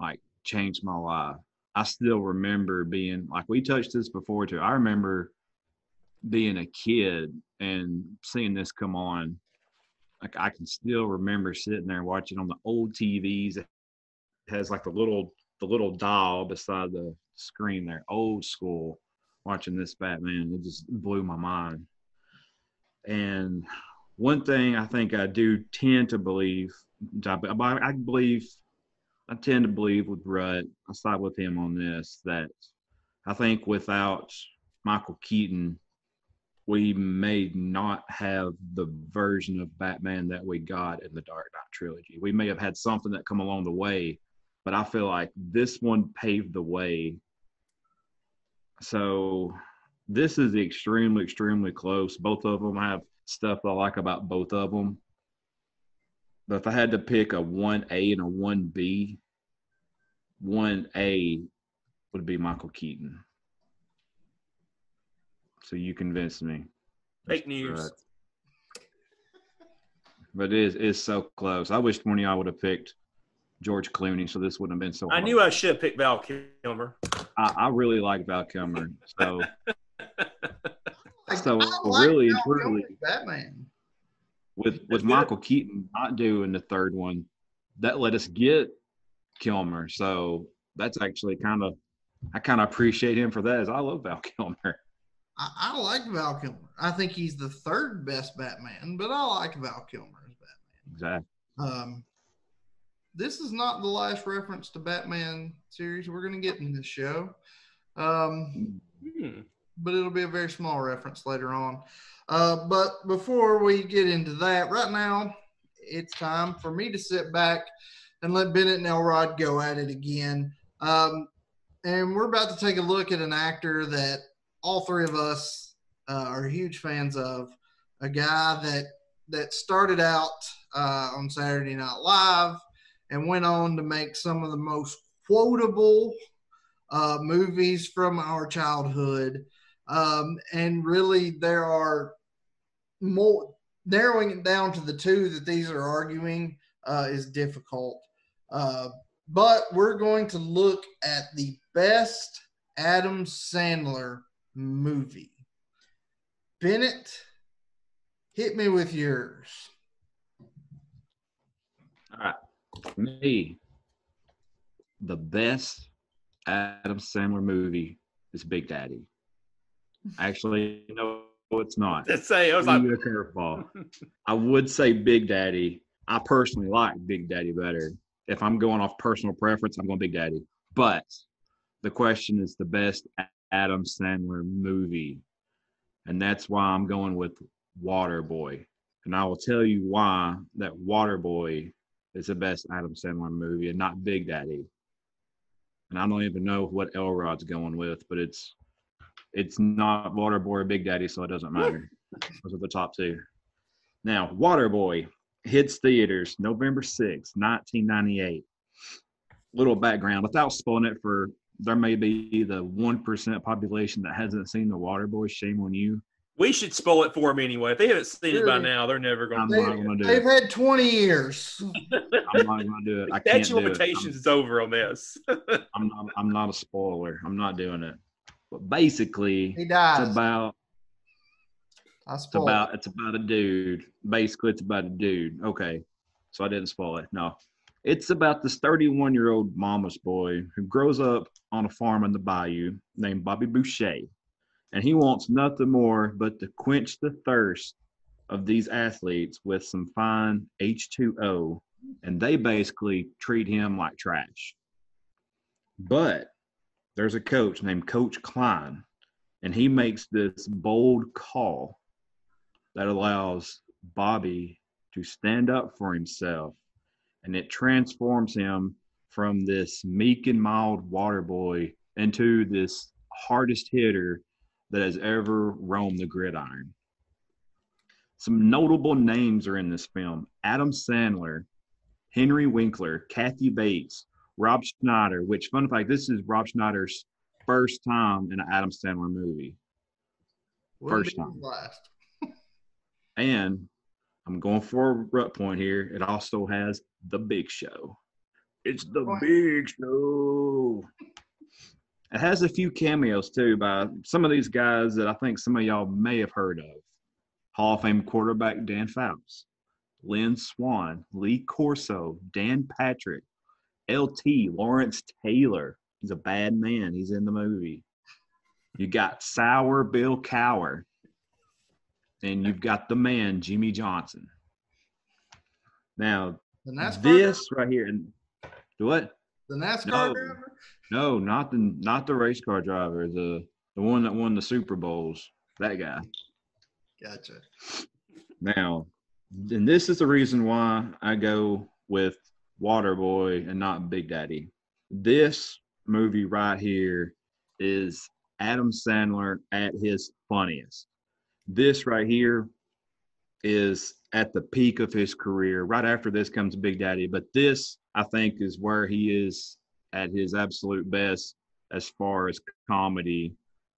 Speaker 3: like changed my life. I still remember being like we touched this before too. I remember being a kid and seeing this come on like I can still remember sitting there watching on the old TVs. It has like the little the little dial beside the screen there, old school. Watching this Batman, it just blew my mind. And one thing I think I do tend to believe, I believe, I tend to believe with Rut, I side with him on this, that I think without Michael Keaton, we may not have the version of Batman that we got in the Dark Knight trilogy. We may have had something that come along the way, but I feel like this one paved the way. So this is extremely, extremely close. Both of them have stuff I like about both of them. But if I had to pick a 1A and a 1B, 1A would be Michael Keaton. So you convinced me.
Speaker 2: Fake news.
Speaker 3: But it is, it is so close. I wish one of y'all would have picked George Clooney, so this wouldn't have been so.
Speaker 2: Hard. I knew I should have picked Val Kilmer.
Speaker 3: I, I really like Val Kilmer, so so like really and truly,
Speaker 1: Batman
Speaker 3: with with Michael Keaton not doing the third one, that let us get Kilmer. So that's actually kind of I kind of appreciate him for that. As I love Val Kilmer.
Speaker 1: I, I, like Val Kilmer. I think he's the third best Batman, but I like Val Kilmer as Batman.
Speaker 3: Exactly.
Speaker 1: Um, this is not the last reference to Batman series we're going to get in this show. Um, hmm but it'll be a very small reference later on. Uh, but before we get into that, right now it's time for me to sit back and let Bennett and Elrod go at it again. Um, and we're about to take a look at an actor that all three of us uh, are huge fans of. A guy that that started out uh, on Saturday Night Live and went on to make some of the most quotable uh, movies from our childhood. Um, and really, there are more narrowing it down to the two that these are arguing uh, is difficult. Uh, but we're going to look at the best Adam Sandler movie. Bennett, hit me with yours.
Speaker 3: All right. Me, the best Adam Sandler movie is Big Daddy. Actually, no, it's not.
Speaker 2: Let's say I was
Speaker 3: like a curveball. I would say Big Daddy. I personally like Big Daddy better. If I'm going off personal preference, I'm going Big Daddy. But the question is the best Adam Sandler movie, and that's why I'm going with Waterboy. And I will tell you why that Waterboy is the best Adam Sandler movie and not Big Daddy. And I don't even know what Elrod's going with, but it's it's not Waterboy or Big Daddy, so it doesn't matter. Those are the top two. Now, Waterboy hits theaters November 6, 1998. Little background without spoiling it for there may be the 1% population that hasn't seen the Waterboy. Shame on you.
Speaker 2: We should spoil it for them anyway. If they haven't seen really? it by now, they're never going
Speaker 1: to. They, they've it. had 20 years.
Speaker 3: I'm not going to do it. I can't
Speaker 2: do limitations it. is over on this.
Speaker 3: I'm not. I'm not a spoiler. I'm not doing it. But basically, he dies. It's about. it's about it's about a dude. Basically, it's about a dude. Okay, so I didn't spoil it. No, it's about this 31 year old mama's boy who grows up on a farm in the bayou named Bobby Boucher, and he wants nothing more but to quench the thirst of these athletes with some fine H2O, and they basically treat him like trash. But there's a coach named Coach Klein, and he makes this bold call that allows Bobby to stand up for himself, and it transforms him from this meek and mild water boy into this hardest hitter that has ever roamed the gridiron. Some notable names are in this film Adam Sandler, Henry Winkler, Kathy Bates, Rob Schneider, which fun fact, this is Rob Schneider's first time in an Adam Sandler movie. First time. Last. and I'm going for a rut point here. It also has the big show. It's the oh. big show. It has a few cameos too by some of these guys that I think some of y'all may have heard of. Hall of Fame quarterback Dan Fouts, Lynn Swann, Lee Corso, Dan Patrick, LT, Lawrence Taylor. He's a bad man. He's in the movie. You got Sour Bill Cowher. And you've got the man, Jimmy Johnson. Now,
Speaker 1: The NASCAR
Speaker 3: this right here, and what?
Speaker 1: the NASCAR
Speaker 3: No.
Speaker 1: driver?
Speaker 3: No, not the not the race car driver, the the one that won the Super Bowls. That guy.
Speaker 1: Gotcha.
Speaker 3: Now, and this is the reason why I go with Waterboy and not Big Daddy. This movie right here is Adam Sandler at his funniest. This right here is at the peak of his career. Right after this comes Big Daddy, but this I think is where he is at his absolute best as far as comedy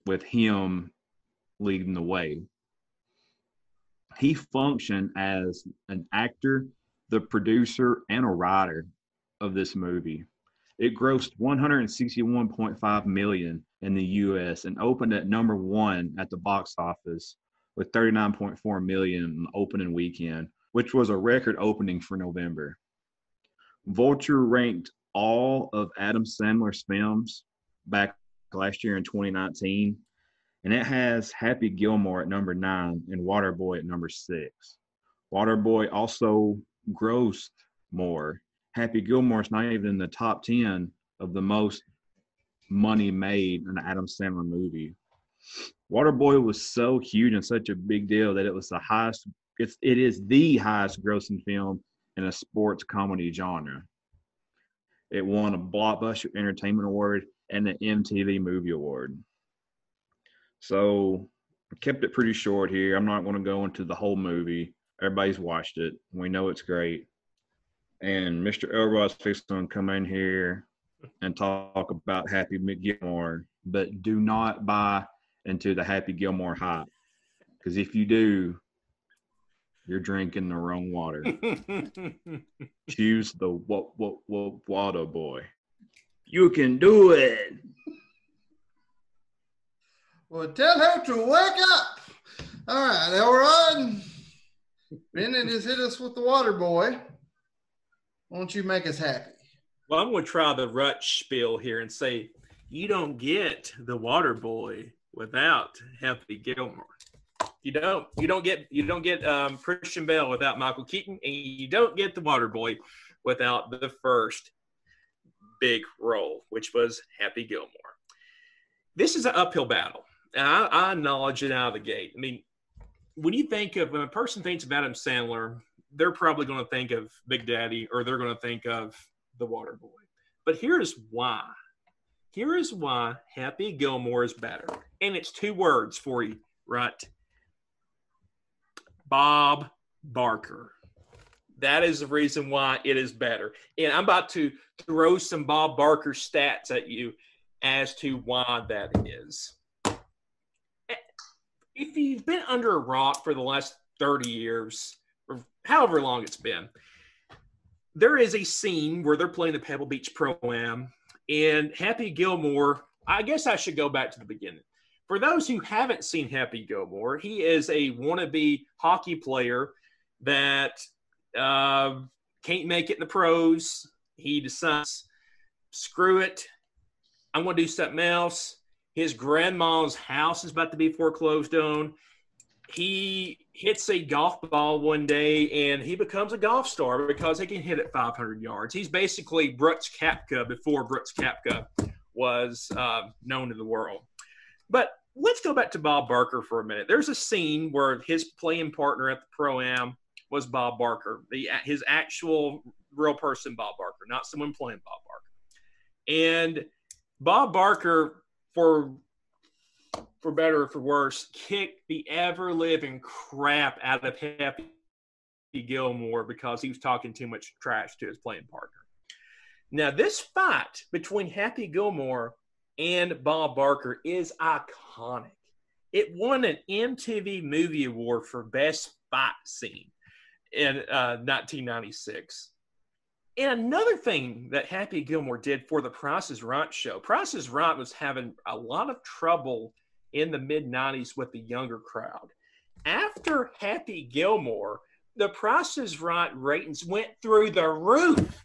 Speaker 3: with him leading the way he functioned as an actor, the producer, and a writer of this movie. It grossed 161.5 million in the US and opened at number one at the box office with 39.4 million in the opening weekend, which was a record opening for November. Vulture ranked all of Adam Sandler's films back last year in 2019 and it has Happy Gilmore at number nine and Waterboy at number six. Waterboy also grossed more. Happy Gilmore is not even in the top 10 of the most money made in an Adam Sandler movie. Waterboy was so huge and such a big deal that it was the highest, it's, it is the highest grossing film in a sports comedy genre. It won a Blockbuster Entertainment Award and the MTV Movie Award. So I kept it pretty short here. I'm not going to go into the whole movie. Everybody's watched it. We know it's great. And Mr. Elrod's fixing to come in here and talk about Happy Gilmore, but do not buy into the Happy Gilmore hype. Because if you do, you're drinking the wrong water. Choose the what what what water boy. You can do it.
Speaker 1: Well, tell her to wake up. All right, Elrod. Bennett has hit us with the water boy. Won't you make us happy?
Speaker 2: well, I'm going to try the rut spiel here and say you don't get the water boy without Happy Gilmore. You don't. You don't get. You don't get um, Christian Bale without Michael Keaton, and you don't get the Water Boy without the first big role, which was Happy Gilmore. This is an uphill battle, and I, I acknowledge it out of the gate. I mean, when you think of when a person thinks of Adam Sandler, they're probably going to think of Big Daddy, or they're going to think of the Water Boy. But here's why. Here is why Happy Gilmore is better, and it's two words for you, right? Bob Barker. That is the reason why it is better. And I'm about to throw some Bob Barker stats at you as to why that is. If you've been under a rock for the last 30 years, or however long it's been, there is a scene where they're playing the Pebble Beach Pro Am, and Happy Gilmore. I guess I should go back to the beginning. For those who haven't seen Happy Gilmore, he is a wannabe hockey player that uh, can't make it in the pros. He decides, screw it, I'm going to do something else. His grandma's house is about to be foreclosed on. He hits a golf ball one day and he becomes a golf star because he can hit it 500 yards. He's basically Brooks Koepka before Brooks Koepka was uh, known to the world. But let's go back to Bob Barker for a minute. There's a scene where his playing partner at the pro am was Bob Barker, the his actual real person, Bob Barker, not someone playing Bob Barker. And Bob Barker, for for better or for worse, kicked the ever living crap out of Happy Gilmore because he was talking too much trash to his playing partner. Now, this fight between Happy Gilmore and Bob Barker is iconic. It won an MTV Movie Award for Best Fight Scene in uh, 1996. And another thing that Happy Gilmore did for the Price is Right show, Price is Right was having a lot of trouble in the mid 90s with the younger crowd. After Happy Gilmore, The Price is Right ratings went through the roof.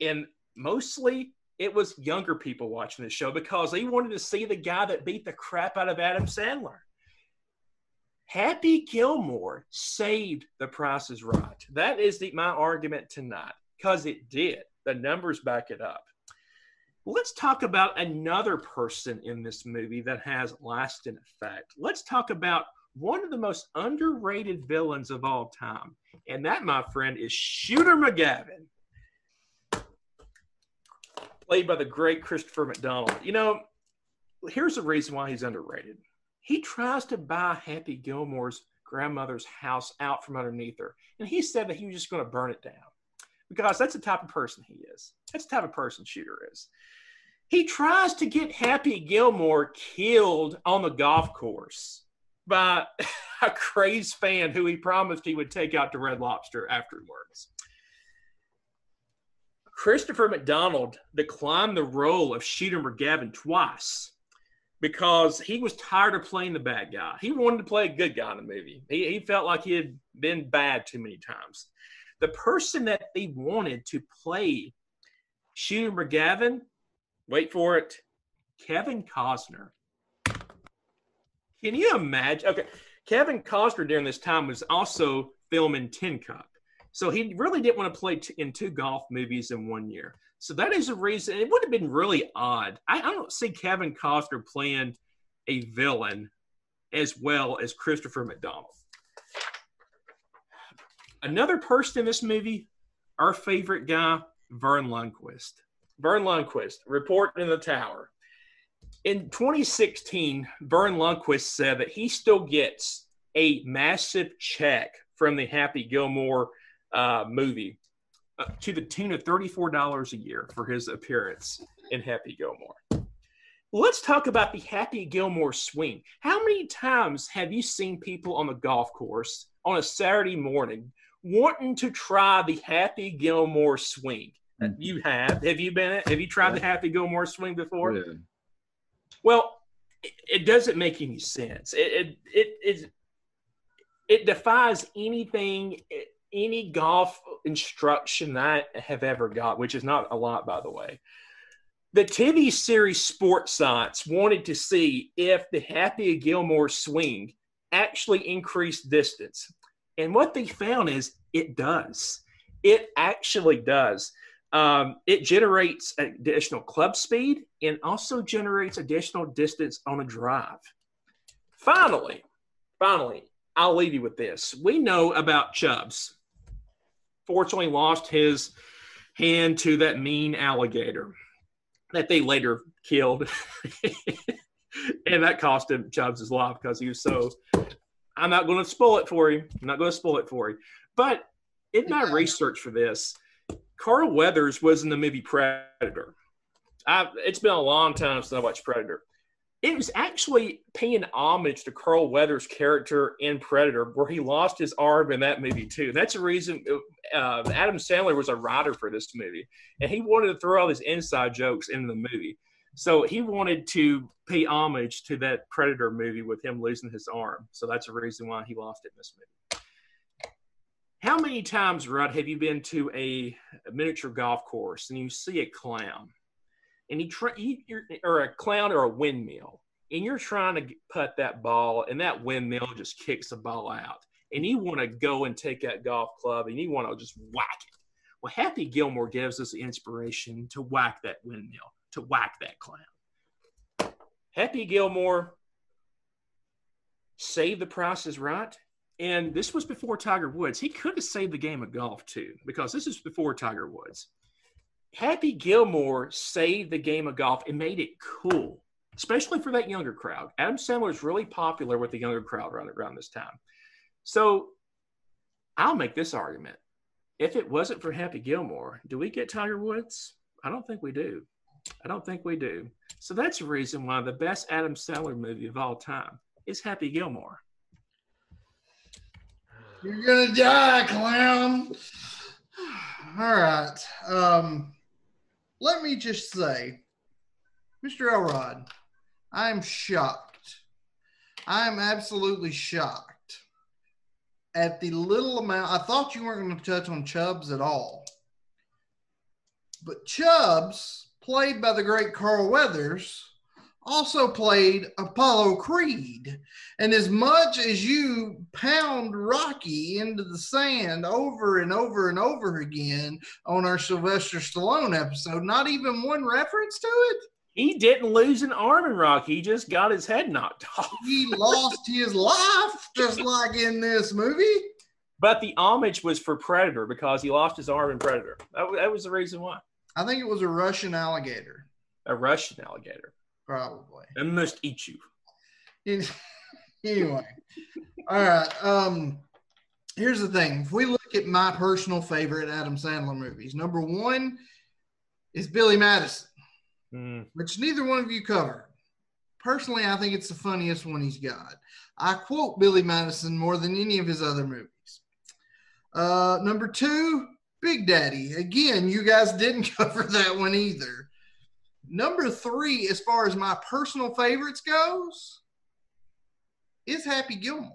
Speaker 2: And mostly it was younger people watching the show because they wanted to see the guy that beat the crap out of Adam Sandler. Happy Gilmore saved The Price is Right. That is the, my argument tonight because it did. The numbers back it up. Let's talk about another person in this movie that has lasting effect. Let's talk about one of the most underrated villains of all time. And that, my friend, is Shooter McGavin, played by the great Christopher McDonald. You know, here's the reason why he's underrated. He tries to buy Happy Gilmore's grandmother's house out from underneath her. And he said that he was just going to burn it down because that's the type of person he is. That's the type of person Shooter is. He tries to get Happy Gilmore killed on the golf course by a crazed fan who he promised he would take out to Red Lobster afterwards. Christopher McDonald declined the role of Shooter McGavin twice because he was tired of playing the bad guy. He wanted to play a good guy in the movie. He, he felt like he had been bad too many times. The person that they wanted to play Shooter McGavin, wait for it, Kevin Costner. Can you imagine? Okay, Kevin Costner during this time was also filming Tin Cup. So he really didn't want to play t- in two golf movies in one year. So that is a reason. It would have been really odd. I, I don't see Kevin Costner playing a villain as well as Christopher McDonald. Another person in this movie, our favorite guy, Verne Lundquist. Verne Lundquist, reporting in the tower. In 2016, Verne Lundquist said that he still gets a massive check from the Happy Gilmore uh, movie uh, to the tune of $34 a year for his appearance in Happy Gilmore. Let's talk about the Happy Gilmore swing. How many times have you seen people on the golf course on a Saturday morning wanting to try the Happy Gilmore swing? Mm-hmm. You have. Have you been? Have you tried yeah. the Happy Gilmore swing before? Yeah. Well, it, it, doesn't make any sense. It it it, it, it defies anything any golf instruction I have ever got, which is not a lot, by the way. The TV series Sports Science wanted to see if the Happy Gilmore swing actually increased distance. And what they found is it does. It actually does. Um, it generates additional club speed and also generates additional distance on a drive. Finally, finally, I'll leave you with this. We know about Chubbs fortunately lost his hand to that mean alligator that they later killed. and that cost him Chubbs his life because he was so. I'm not going to spoil it for you. I'm not going to spoil it for you. But in my research for this, Carl Weathers was in the movie Predator. I, it's been a long time since I watched Predator it was actually paying homage to Carl Weathers' character in Predator, where he lost his arm in that movie too. That's the reason uh, Adam Sandler was a writer for this movie, and he wanted to throw all these inside jokes in the movie. So he wanted to pay homage to that Predator movie with him losing his arm. So that's the reason why he lost it in this movie. How many times, Rudd, have you been to a, a miniature golf course and you see a clown? And he try or a clown or a windmill, and you're trying to put that ball, and that windmill just kicks the ball out, and you want to go and take that golf club, and you want to just whack it. Well, Happy Gilmore gives us the inspiration to whack that windmill, to whack that clown. Happy Gilmore saved the Price is Right. And this was before Tiger Woods. He could have saved the game of golf too, because this is before Tiger Woods. Happy Gilmore saved the game of golf and made it cool, especially for that younger crowd. Adam Sandler is really popular with the younger crowd around, around this time. So I'll make this argument. If it wasn't for Happy Gilmore, do we get Tiger Woods? I don't think we do. I don't think we do. So that's the reason why the best Adam Sandler movie of all time is Happy Gilmore.
Speaker 1: You're gonna die, clown. All right. Um, let me just say, Mr. Elrod, I'm shocked. I'm absolutely shocked at the little amount. I thought you weren't going to touch on Chubbs at all, but Chubbs, played by the great Carl Weathers, also played Apollo Creed. And as much as you pound Rocky into the sand over and over and over again on our Sylvester Stallone episode, not even one reference to it.
Speaker 2: He didn't lose an arm in Rocky. He just got his head knocked off.
Speaker 1: He lost his life, just like in this movie.
Speaker 2: But the homage was for Predator because he lost his arm in Predator. That, that was the reason why.
Speaker 1: I think it was a Russian alligator,
Speaker 2: A Russian alligator.
Speaker 1: Probably.
Speaker 2: I must eat you.
Speaker 1: anyway, all right. Um, here's the thing: if we look at my personal favorite Adam Sandler movies, number one is Billy Madison,
Speaker 2: Mm,
Speaker 1: which neither one of you covered. Personally, I think it's the funniest one he's got. I quote Billy Madison more than any of his other movies. Uh, number two, Big Daddy. Again, you guys didn't cover that one either. Number three, as far as my personal favorites goes, is Happy Gilmore.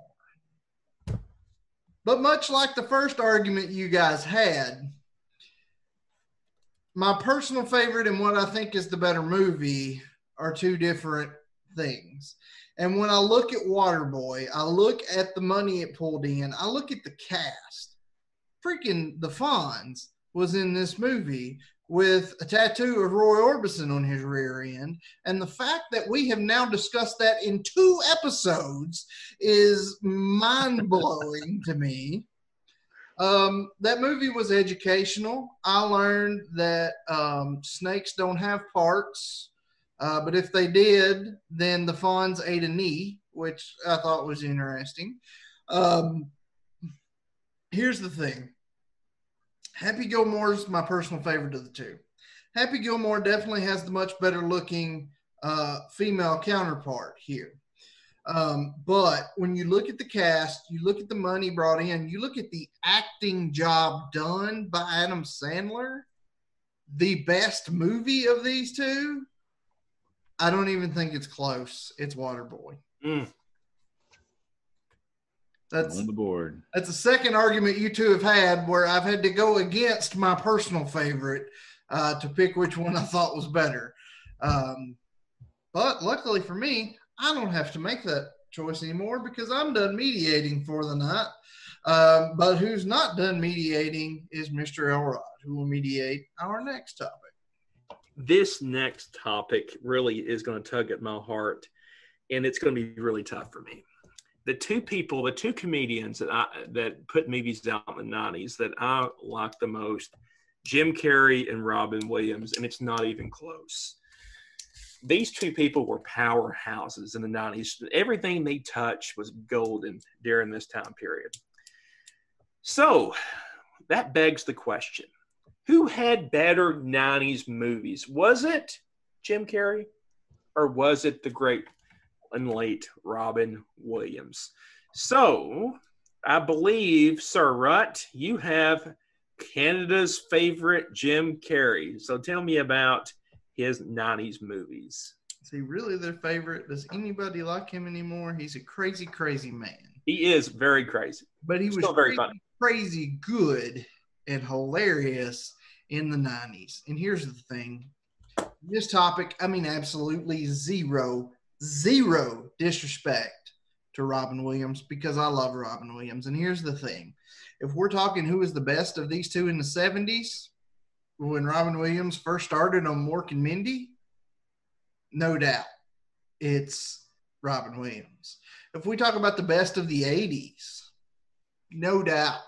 Speaker 1: But much like the first argument you guys had, my personal favorite and what I think is the better movie are two different things. And when I look at Waterboy, I look at the money it pulled in, I look at the cast. Freaking the Fonz was in this movie with a tattoo of Roy Orbison on his rear end. And the fact that we have now discussed that in two episodes is mind blowing to me. Um, that movie was educational. I learned that um, snakes don't have parts, uh, but if they did, then the Fonz ate a knee, which I thought was interesting. Um, here's the thing Happy Gilmore's my personal favorite of the two. Happy Gilmore definitely has the much better looking uh, female counterpart here. Um, but when you look at the cast, you look at the money brought in, you look at the acting job done by Adam Sandler, the best movie of these two, I don't even think it's close. It's Waterboy.
Speaker 2: mm.
Speaker 1: That's
Speaker 3: on the board.
Speaker 1: that's the second argument you two have had where I've had to go against my personal favorite uh, to pick which one I thought was better. Um, but luckily for me, I don't have to make that choice anymore because I'm done mediating for the night. Um, but who's not done mediating is Mr. Elrod, who will mediate our next topic.
Speaker 2: This next topic really is going to tug at my heart, and it's going to be really tough for me. The two people, the two comedians that I that put movies out in the '90s that I like the most, Jim Carrey and Robin Williams, and it's not even close. These two people were powerhouses in the '90s. Everything they touched was golden during this time period. So that begs the question who had better 90s movies? Was it Jim Carrey or was it the great and late Robin Williams? So I believe, Sir Rutt, you have Canada's favorite Jim Carrey. So tell me about his 90s movies.
Speaker 1: Is he really their favorite? Does anybody like him anymore? He's a crazy, crazy man.
Speaker 2: He is very crazy.
Speaker 1: But he was
Speaker 2: very
Speaker 1: crazy,
Speaker 2: funny.
Speaker 1: crazy good and hilarious in the 90s. And here's the thing this topic, I mean, absolutely zero, zero disrespect to Robin Williams because I love Robin Williams. And here's the thing if we're talking who is the best of these two in the 70s, when Robin Williams first started on Mork and Mindy, no doubt it's Robin Williams. If we talk about the best of the 80s, no doubt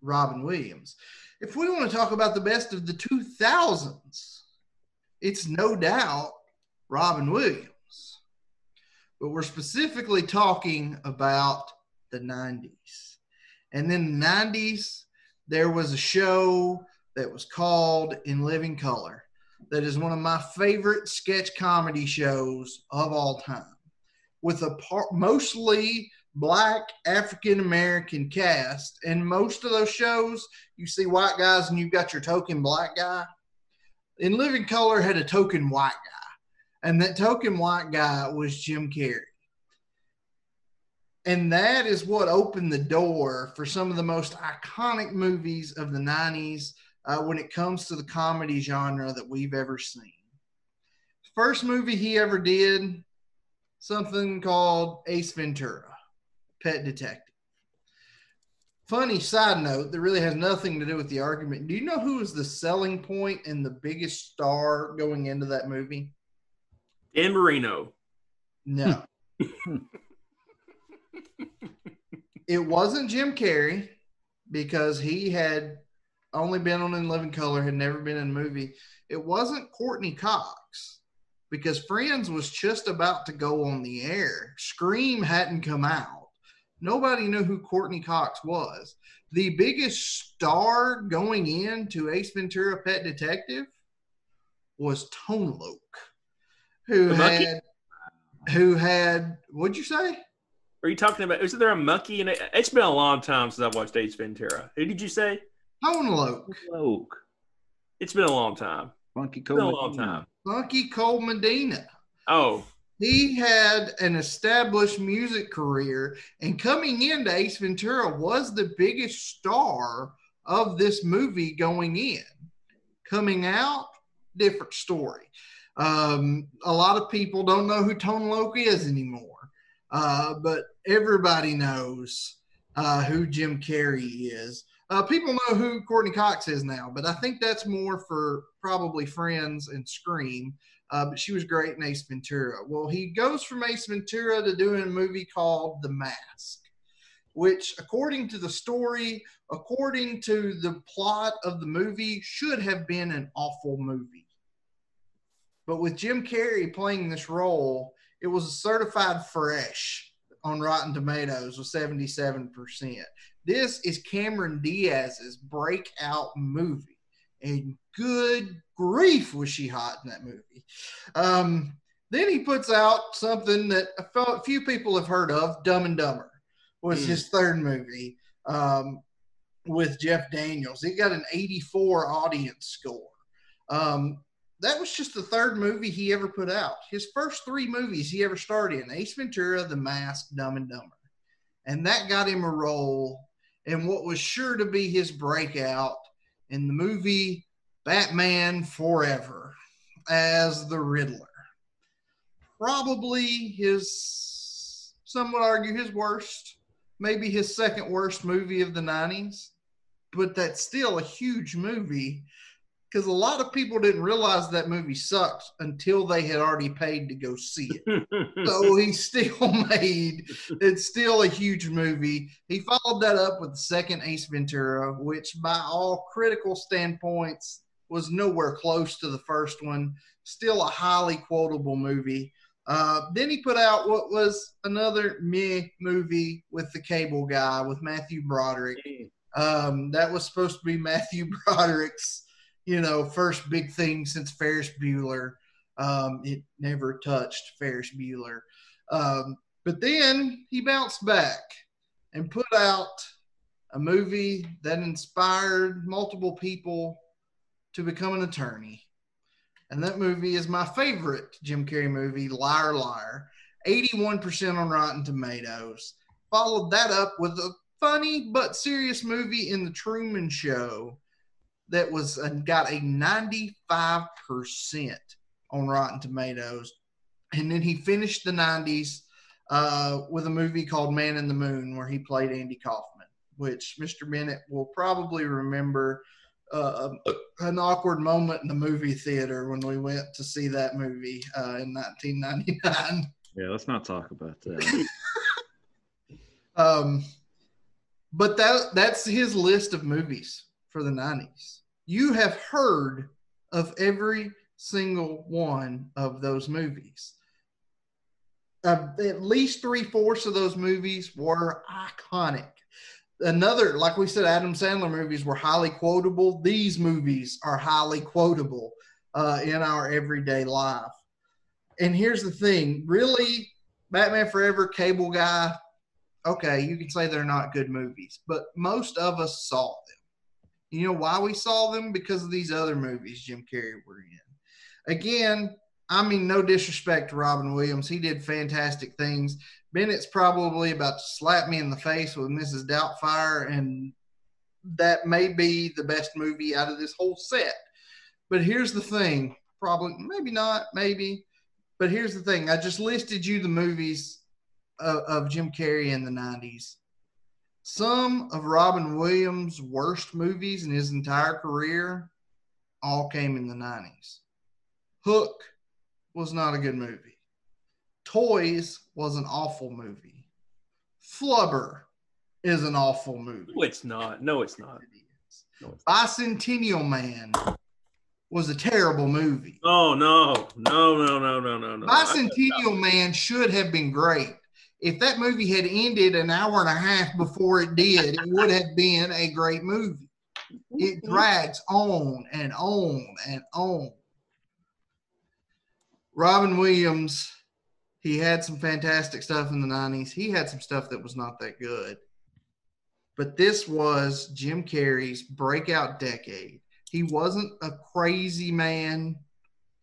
Speaker 1: Robin Williams. If we want to talk about the best of the 2000s, it's no doubt Robin Williams. But we're specifically talking about the 90s. And then the 90s, there was a show that was called In Living Color that is one of my favorite sketch comedy shows of all time with a par- mostly black African American cast. And most of those shows, you see white guys and you've got your token black guy. In Living Color had a token white guy, and that token white guy was Jim Carrey. and that is what opened the door for some of the most iconic movies of the 90s uh, when it comes to the comedy genre that we've ever seen. First movie he ever did, something called Ace Ventura, Pet Detective. Funny side note that really has nothing to do with the argument. Do you know who was the selling point and the biggest star going into that movie?
Speaker 2: Dan Marino.
Speaker 1: No. it wasn't Jim Carrey because he had only been on In Living Color, had never been in a movie. It wasn't Courteney Cox because Friends was just about to go on the air. Scream hadn't come out. Nobody knew who Courteney Cox was. The biggest star going into Ace Ventura Pet Detective was Tone Loc, who
Speaker 2: The monkey?
Speaker 1: had who had what'd you say?
Speaker 2: Are you talking about? Is there a monkey in it? It's been a long time since I've watched Ace Ventura. Who did you say?
Speaker 1: Tone Loc.
Speaker 3: Oak.
Speaker 2: It's been a long time.
Speaker 3: Funky
Speaker 2: It's been a long time.
Speaker 1: Funky Cold Medina.
Speaker 2: Oh,
Speaker 1: He had an established music career, and coming into Ace Ventura was the biggest star of this movie going in. Coming out, different story. Um, a lot of people don't know who Tone Loc is anymore, uh, but everybody knows uh, who Jim Carrey is. Uh, people know who Courteney Cox is now, but I think that's more for probably Friends and Scream. Uh, but she was great in Ace Ventura. Well, he goes from Ace Ventura to doing a movie called The Mask, which, according to the story, according to the plot of the movie, should have been an awful movie. But with Jim Carrey playing this role, it was a certified fresh on Rotten Tomatoes with 77%. This is Cameron Diaz's breakout movie. And good grief was she hot in that movie. Um, then he puts out something that a few people have heard of, Dumb and Dumber, was
Speaker 2: Mm.
Speaker 1: his third movie um, with Jeff Daniels. He got an 84 audience score. Um, that was just the third movie he ever put out. His first three movies he ever starred in Ace Ventura, The Mask, Dumb and Dumber. And that got him a role in what was sure to be his breakout in the movie Batman Forever as the Riddler. Probably his, some would argue, his worst, maybe his second worst movie of the 90s. But that's still a huge movie because a lot of people didn't realize that movie sucks until they had already paid to go see it. so he still made it's still a huge movie. He followed that up with the second Ace Ventura, which by all critical standpoints was nowhere close to the first one. Still a highly quotable movie. Uh, then he put out what was another meh movie with the cable guy with Matthew Broderick. Um, that was supposed to be Matthew Broderick's, you know, first big thing since Ferris Bueller. Um, it never touched Ferris Bueller. Um, but then he bounced back and put out a movie that inspired multiple people to become an attorney. And that movie is my favorite Jim Carrey movie, Liar Liar. 81% on Rotten Tomatoes. Followed that up with a funny but serious movie in The Truman Show that was uh, got a 95% on Rotten Tomatoes. And then he finished the 90s uh, with a movie called Man in the Moon, where he played Andy Kaufman, which Mr. Bennett will probably remember uh, an awkward moment in the movie theater when we went to see that movie uh, in 1999.
Speaker 3: Yeah, let's not talk about that.
Speaker 1: Um, but that that's his list of movies for the 90s. You have heard of every single one of those movies. Uh, at least three fourths of those movies were iconic. Another, like we said, Adam Sandler movies were highly quotable. These movies are highly quotable uh, in our everyday life. And here's the thing really, Batman Forever, Cable Guy, okay, you can say they're not good movies, but most of us saw. You know why we saw them? Because of these other movies Jim Carrey were in. Again, I mean, no disrespect to Robin Williams. He did fantastic things. Bennett's probably about to slap me in the face with Mrs. Doubtfire, and that may be the best movie out of this whole set. But here's the thing probably, maybe not, maybe. But here's the thing I just listed you the movies of, of Jim Carrey in the 90s. Some of Robin Williams' worst movies in his entire career all came in the 90s. Hook was not a good movie. Toys was an awful movie. Flubber is an awful movie.
Speaker 2: No, it's not. No, it's not.
Speaker 1: No, it's Bicentennial Man was a terrible movie.
Speaker 2: Oh no, no, no, no, no, no, no.
Speaker 1: Bicentennial Man should have been great. If that movie had ended an hour and a half before it did, it would have been a great movie. It mm-hmm. drags on and on and on. Robin Williams, he had some fantastic stuff in the 90s. He had some stuff that was not that good. But this was Jim Carrey's breakout decade. He wasn't a crazy man.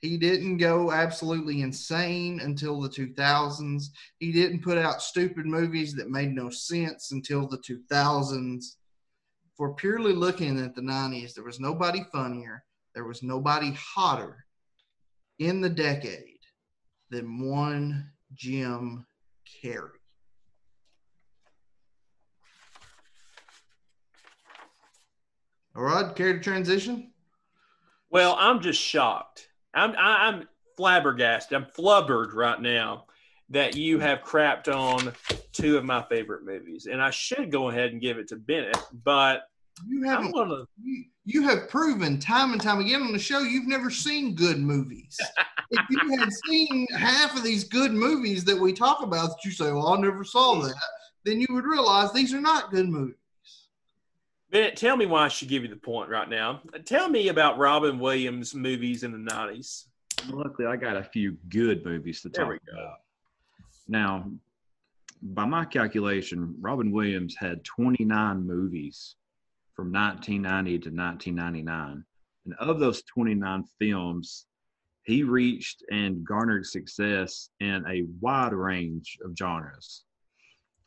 Speaker 1: He didn't go absolutely insane until the 2000s. He didn't put out stupid movies that made no sense until the 2000s. For purely looking at the 90s, there was nobody funnier, there was nobody hotter in the decade than one Jim Carrey. All right, care to transition?
Speaker 2: Well, I'm just shocked. I'm I, am flabbergasted. I'm flubbered right now that you hmm. have crapped on two of my favorite movies, and I should go ahead and give it to Bennett, but
Speaker 1: you haven't. Gonna, you, you have proven time and time again on the show you've never seen good movies. if you had seen half of these good movies that we talk about, that you say, "Well, I never saw hmm. that," then you would realize these are not good movies.
Speaker 2: Bennett, tell me why I should give you the point right now. Tell me about Robin Williams movies in the 90s.
Speaker 3: Luckily, I got a few good movies to
Speaker 2: there
Speaker 3: talk about. Now, by my calculation, Robin Williams had 29 movies from 1990 to 1999. And of those 29 films, he reached and garnered success in a wide range of genres.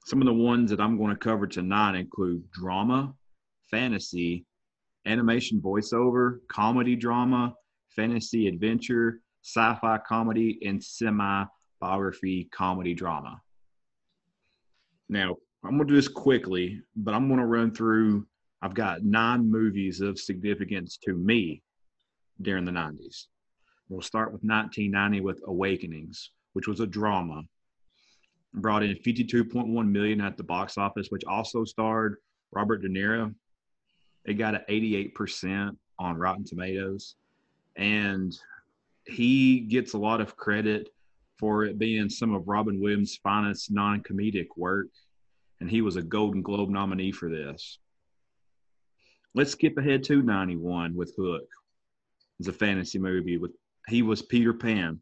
Speaker 3: Some of the ones that I'm going to cover tonight include drama, fantasy, animation voiceover, comedy drama, fantasy adventure, sci fi comedy, and semi biography comedy drama. Now, I'm going to do this quickly, but I'm going to run through. I've got nine movies of significance to me during the 90s. We'll start with 1990 with Awakenings, which was a drama. Brought in 52.1 million at the box office, which also starred Robert De Niro it got an 88% on Rotten Tomatoes. And he gets a lot of credit for it being some of Robin Williams' finest non comedic work. And he was a Golden Globe nominee for this. Let's skip ahead to 91 with Hook. It's a fantasy movie with he was Peter Pan.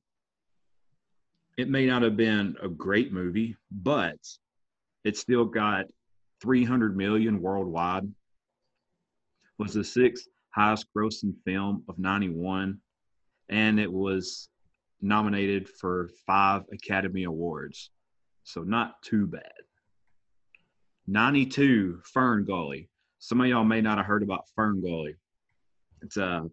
Speaker 3: It may not have been a great movie, but it still got 300 million worldwide was the sixth highest grossing film of 91 and it was nominated for five academy awards. So not too bad. 92 fern gully. Some of y'all may not have heard about fern gully. It's a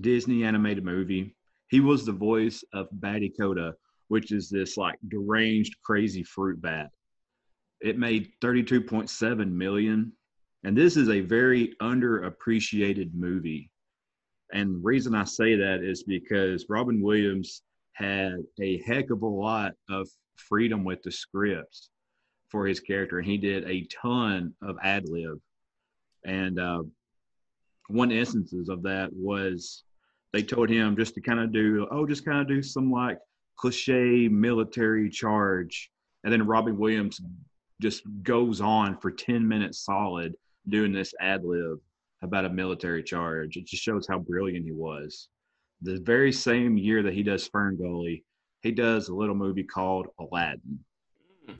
Speaker 3: disney animated movie. He was the voice of Batty Koda, which is this like deranged crazy fruit bat. It made 32.7 million and this is a very underappreciated movie. And the reason I say that is because Robin Williams had a heck of a lot of freedom with the scripts for his character. He did a ton of ad lib. And uh, one instances of that was they told him just to kind of do, oh, just kind of do some like cliche military charge. And then Robin Williams just goes on for 10 minutes solid doing this ad lib about a military charge. It just shows how brilliant he was. The very same year that he does Fern Gully, he does a little movie called Aladdin, mm.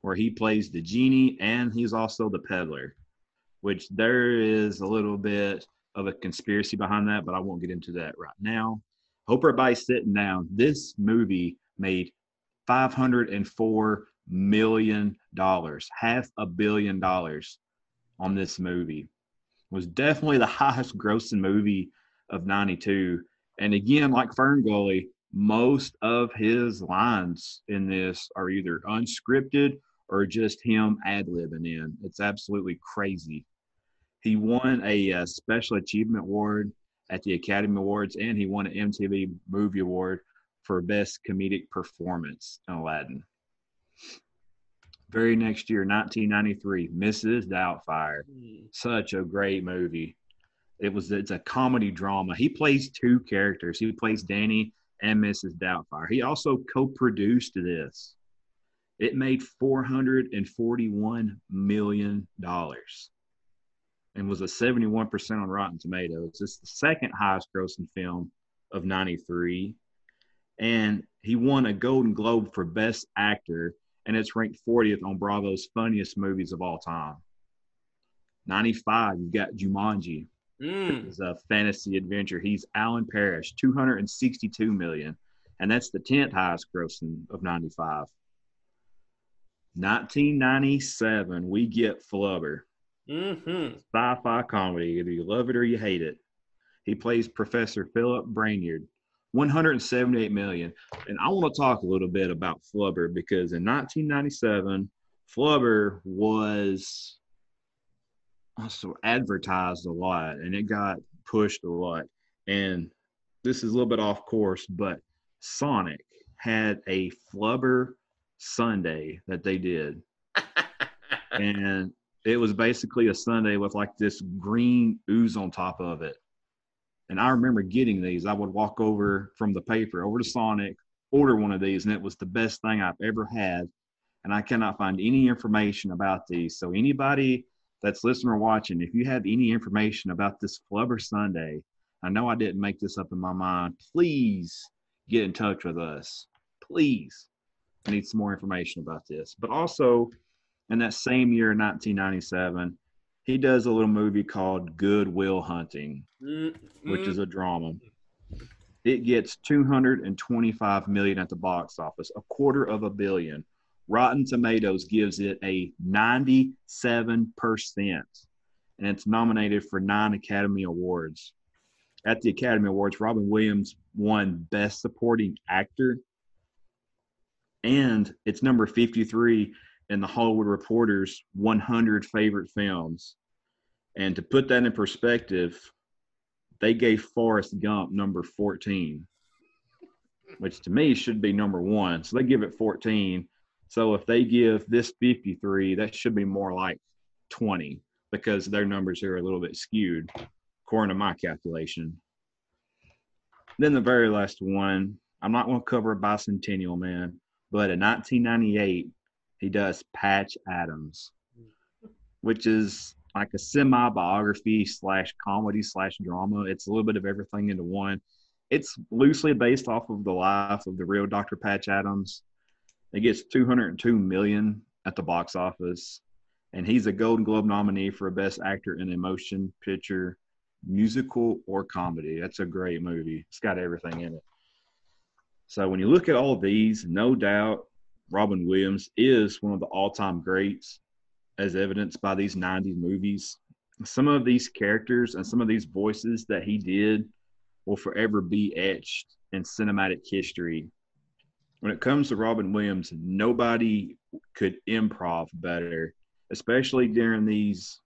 Speaker 3: where he plays the genie and he's also the peddler, which there is a little bit of a conspiracy behind that, but I won't get into that right now. Hope everybody's sitting down. This movie made $504 million, half a billion dollars on this movie. It was definitely the highest grossing movie of 92. And again, like Fern Gully, most of his lines in this are either unscripted or just him ad libbing in. It's absolutely crazy. He won a, uh, Special Achievement Award at the Academy Awards, and he won an MTV Movie Award for Best Comedic Performance in Aladdin. Very next year, 1993, Mrs. Doubtfire. Hmm. Such a great movie. It was it's a comedy drama. He plays two characters. He plays Danny and Mrs. Doubtfire. He also co-produced this. It made 441 million dollars and was a 71% on Rotten Tomatoes. It's the second highest grossing film of 93. And he won a Golden Globe for Best Actor, and it's ranked 40th on Bravo's funniest movies of all time. 95, you've got Jumanji.
Speaker 2: Mm.
Speaker 3: It's a fantasy adventure. He's Alan Parrish, 262 million, and that's the 10th highest grossing of 95. 1997, we get Flubber
Speaker 2: Mm-hmm.
Speaker 3: sci-fi comedy. Either you love it or you hate it. He plays Professor Philip Brainerd. 178 million. And I want to talk a little bit about Flubber because in 1997, Flubber was also advertised a lot and it got pushed a lot. And this is a little bit off course, but Sonic had a Flubber Sundae that they did. and it was basically a Sundae with like this green ooze on top of it. And I remember getting these. I would walk over from the paper over to Sonic, order one of these, and it was the best thing I've ever had. And I cannot find any information about these. So anybody that's listening or watching, if you have any information about this Flubber Sundae, I know I didn't make this up in my mind. Please get in touch with us. Please. I need some more information about this. But also, in that same year, 1997, he does a little movie called Good Will Hunting,
Speaker 2: Mm-hmm.
Speaker 3: which is a drama. It gets 225 million at the box office, a quarter of a billion. Rotten Tomatoes gives it a 97%, and it's nominated for nine Academy Awards. At the Academy Awards, Robin Williams won Best Supporting Actor, and it's number 53 in the Hollywood Reporter's 100 favorite films. And to put that in perspective, they gave Forrest Gump number 14, which to me should be number one. So they give it 14. So if they give this 53, that should be more like 20 because their numbers here are a little bit skewed, according to my calculation. Then the very last one, I'm not going to cover a Bicentennial Man, but in 1998, he does Patch Adams, which is like a semi biography slash comedy slash drama. It's a little bit of everything into one. It's loosely based off of the life of the real Dr. Patch Adams. It gets 202 million at the box office, and he's a Golden Globe nominee for Best Actor in a Motion Picture, Musical, or Comedy. That's a great movie. It's got everything in it. So when you look at all these, no doubt Robin Williams is one of the all-time greats, as evidenced by these 90s movies. Some of these characters and some of these voices that he did will forever be etched in cinematic history. When it comes to Robin Williams, nobody could improv better, especially during these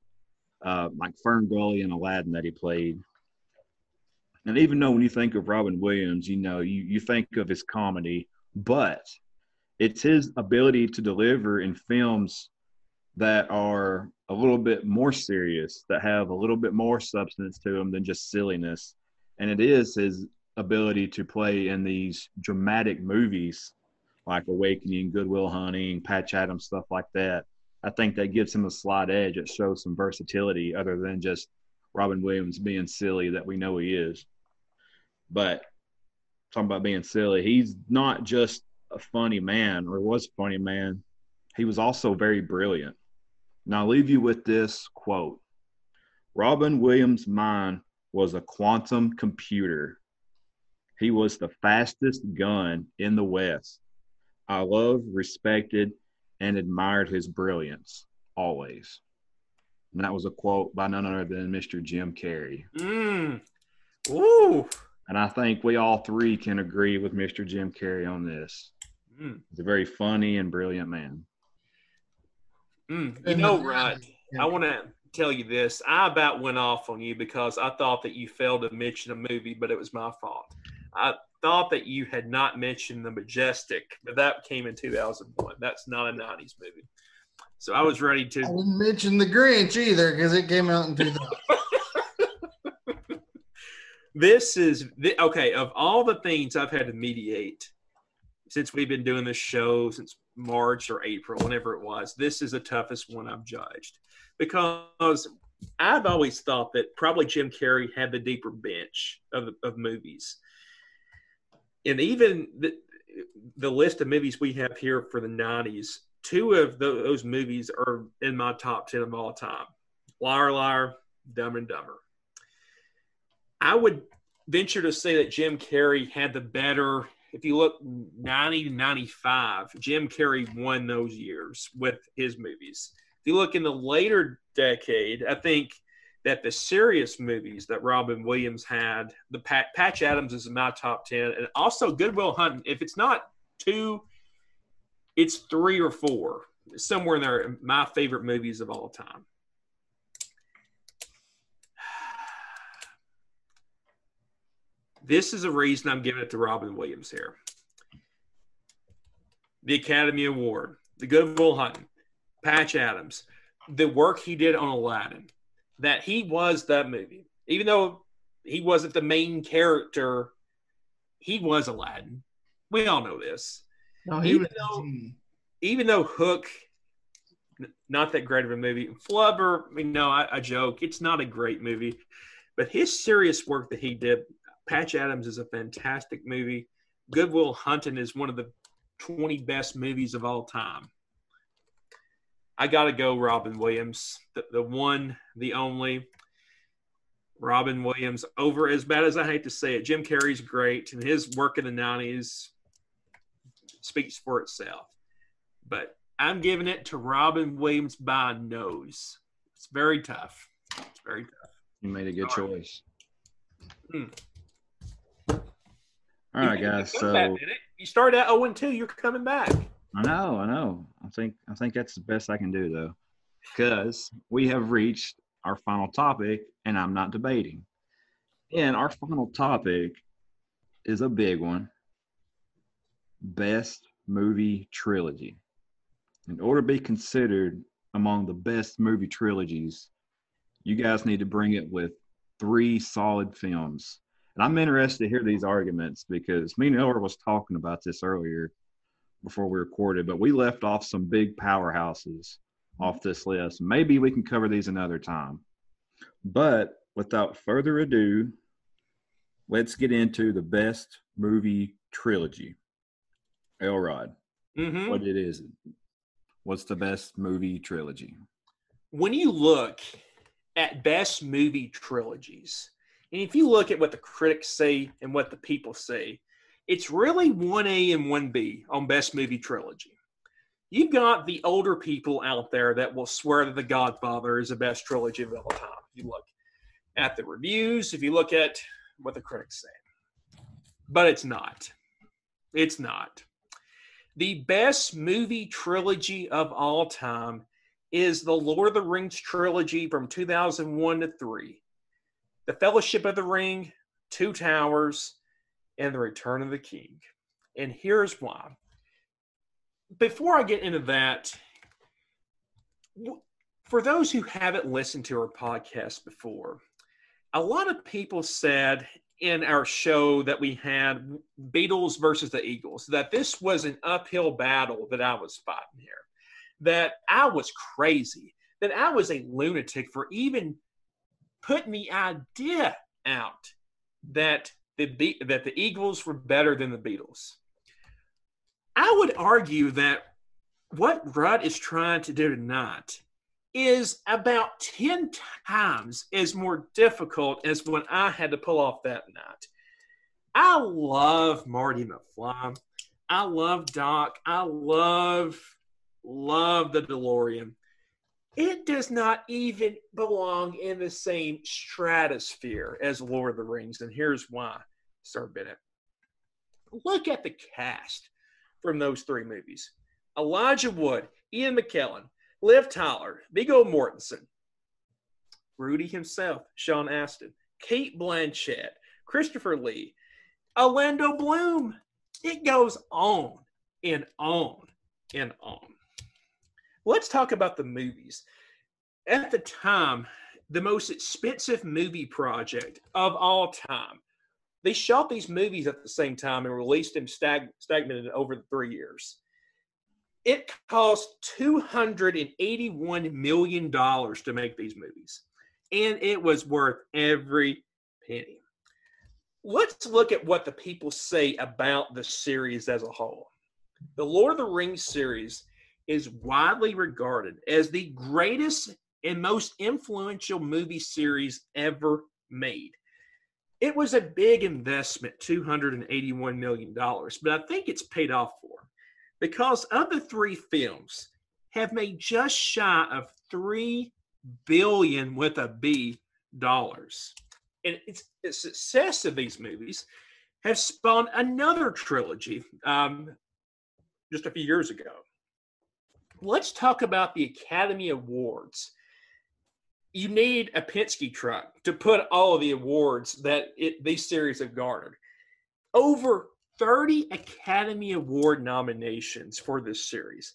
Speaker 3: uh, like Fern Gully and Aladdin that he played. And even though when you think of Robin Williams, you know, you, you think of his comedy, but it's his ability to deliver in films that are a little bit more serious, that have a little bit more substance to them than just silliness. And it is his ability to play in these dramatic movies like Awakening, Goodwill Hunting, Patch Adams, stuff like that. I think that gives him a slight edge. It shows some versatility other than just Robin Williams being silly that we know he is. But talking about being silly, he's not just a funny man or was a funny man. He was also very brilliant. Now, I'll leave you with this quote Robin Williams' mind was a quantum computer. He was the fastest gun in the West. I loved, respected, and admired his brilliance always. And that was a quote by none other than Mr. Jim Carrey.
Speaker 2: Mm. Ooh.
Speaker 3: And I think we all three can agree with Mr. Jim Carrey on this.
Speaker 2: Mm.
Speaker 3: He's a very funny and brilliant man.
Speaker 2: Mm. You know, Rod, I want to tell you this. I about went off on you because I thought that you failed to mention a movie, but it was my fault. I thought that you had not mentioned The Majestic, but that came in 2001. That's not a 90s movie. So I was ready to.
Speaker 1: I didn't mention the Grinch either because it came out in 2000.
Speaker 2: This is okay. Of all the things I've had to mediate since we've been doing this show since March or April, whenever it was, this is the toughest one I've judged because I've always thought that probably Jim Carrey had the deeper bench of, of movies. And even the, the list of movies we have here for the 90s, two of tho- those movies are in my top 10 of all time Liar, Liar, Dumb and Dumber. I would venture to say that Jim Carrey had the better. If you look 90 to 95, Jim Carrey won those years with his movies. If you look in the later decade, I think that the serious movies that Robin Williams had, the Pat, Patch Adams is in my top 10, and also Goodwill Hunting. If it's not two, it's three or four, somewhere in there. My favorite movies of all time. This is a reason I'm giving it to Robin Williams here. The Academy Award, the Goodwill Hunting, Patch Adams, the work he did on Aladdin, that he was that movie. Even though he wasn't the main character, he was Aladdin. We all know this.
Speaker 1: No, he
Speaker 2: Even
Speaker 1: was
Speaker 2: though- Even though Hook, not that great of a movie. Flubber, I mean, no, I, I joke. It's not a great movie, but his serious work that he did, Patch Adams is a fantastic movie. Goodwill Hunting is one of the 20 best movies of all time. I got to go Robin Williams, the, the one, the only. Robin Williams, over as bad as I hate to say it, Jim Carrey's great, and his work in the 90s speaks for itself. But I'm giving it to Robin Williams by nose. It's very tough. It's very tough.
Speaker 3: You made a good
Speaker 2: Sorry.
Speaker 3: choice.
Speaker 2: Hmm.
Speaker 3: All right,
Speaker 2: You
Speaker 3: guys. So
Speaker 2: you started at 0 2. You're coming back.
Speaker 3: I know, I know. I think I think that's the best I can do though, because we have reached our final topic, and I'm not debating. And our final topic is a big one: best movie trilogy. In order to be considered among the best movie trilogies, you guys need to bring it with three solid films. And I'm interested to hear these arguments because me and Elmer was talking about this earlier before we recorded, but we left off some big powerhouses off this list. Maybe we can cover these another time. But without further ado, let's get into the best movie trilogy. Elrod,
Speaker 2: Mm-hmm.
Speaker 3: what it is? What's the best movie trilogy?
Speaker 2: when you look at best movie trilogies, and if you look at what the critics say and what the people say, it's really 1A and 1B on best movie trilogy. You've got the older people out there that will swear that The Godfather is the best trilogy of all time. If you look at the reviews, if you look at what the critics say, but it's not. It's not. The best movie trilogy of all time is the Lord of the Rings trilogy from 2001 to 3. The Fellowship of the Ring, Two Towers, and The Return of the King. And here's why. Before I get into that, for those who haven't listened to our podcast before, a lot of people said in our show that we had Beatles versus the Eagles, that this was an uphill battle that I was fighting here that I was crazy, that I was a lunatic for even putting the idea out that the Be- that the Eagles were better than the Beatles. I would argue that what Rudd is trying to do tonight is about 10 times as more difficult as when I had to pull off that night. I love Marty McFly. I love Doc. I love, love the DeLorean. It does not even belong in the same stratosphere as Lord of the Rings. And here's why, Sir Bennett. Look at the cast from those three movies Elijah Wood, Ian McKellen, Liv Tyler, Viggo Mortensen, Rudy himself, Sean Astin, Cate Blanchett, Christopher Lee, Orlando Bloom. It goes on and on and on. Let's talk about the movies. At the time, the most expensive movie project of all time. They shot these movies at the same time and released them stag- stagnated over the three years. It cost $281 million to make these movies, and it was worth every penny let's look at what the people say about the series as a whole. The Lord of the Rings series is widely regarded as the greatest and most influential movie series ever made. It was a big investment, $281 million, but I think it's paid off for because other three films have made just shy of 3 billion with a B dollars and it's the success of these movies have spawned another trilogy um, just a few years ago. Let's talk about the Academy Awards. You need a Penske truck to put all of the awards that it, these series have garnered. Over 30 Academy Award nominations for this series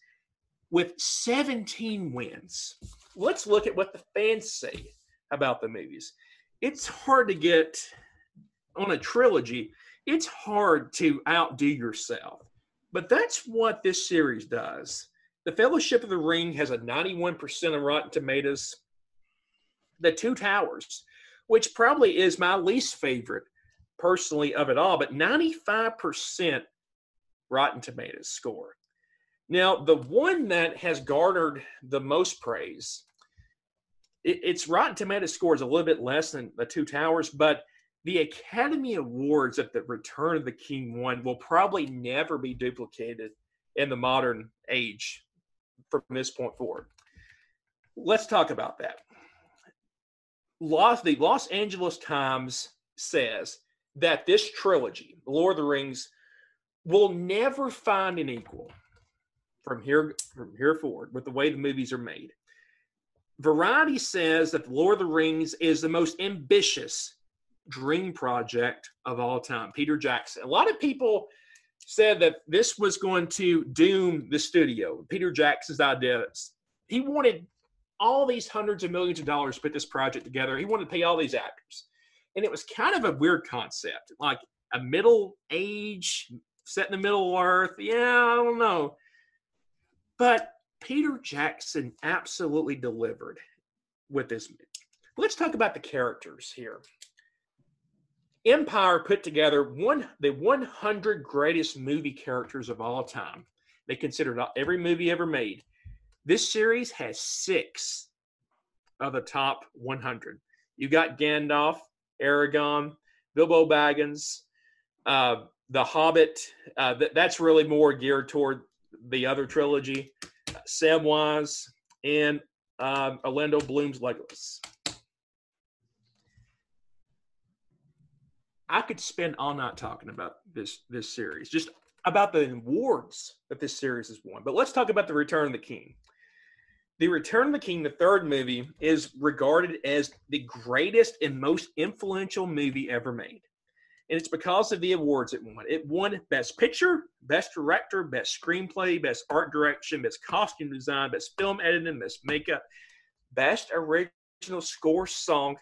Speaker 2: with 17 wins. Let's look at what the fans say about the movies it's hard to get on a trilogy, it's hard to outdo yourself. But that's what this series does. The Fellowship of the Ring has a 91% on Rotten Tomatoes. The Two Towers, which probably is my least favorite personally of it all, but 95% Rotten Tomatoes score. Now, the one that has garnered the most praise it, its Rotten Tomatoes score is a little bit less than the Two Towers, but the Academy Awards that the Return of the King won will probably never be duplicated in the modern age from this point forward. Let's talk about that. Los, the Los Angeles Times says that this trilogy, the Lord of the Rings, will never find an equal from here from here forward with the way the movies are made. Variety says that The Lord of the Rings is the most ambitious dream project of all time. Peter Jackson. A lot of people said that this was going to doom the studio. Peter Jackson's idea. He wanted all these hundreds of millions of dollars to put this project together. He wanted to pay all these actors. And it was kind of a weird concept, like a middle age set in the middle Earth. Yeah, I don't know. But Peter Jackson absolutely delivered with this. Let's talk about the characters here. Empire put together one the 100 greatest movie characters of all time. They considered every movie ever made. This series has six of the top 100. You got Gandalf, Aragorn, Bilbo Baggins, uh, The Hobbit. Uh, th- that's really more geared toward the other trilogy. Samwise, and um, Orlando Bloom's Legolas. I could spend all night talking about this this series, just about the awards that this series has won. But let's talk about the Return of the King. The Return of the King, the third movie, is regarded as the greatest and most influential movie ever made and it's because of the awards it won. It won Best Picture, Best Director, Best Screenplay, Best Art Direction, Best Costume Design, Best Film Editing, Best Makeup, Best Original Score Song,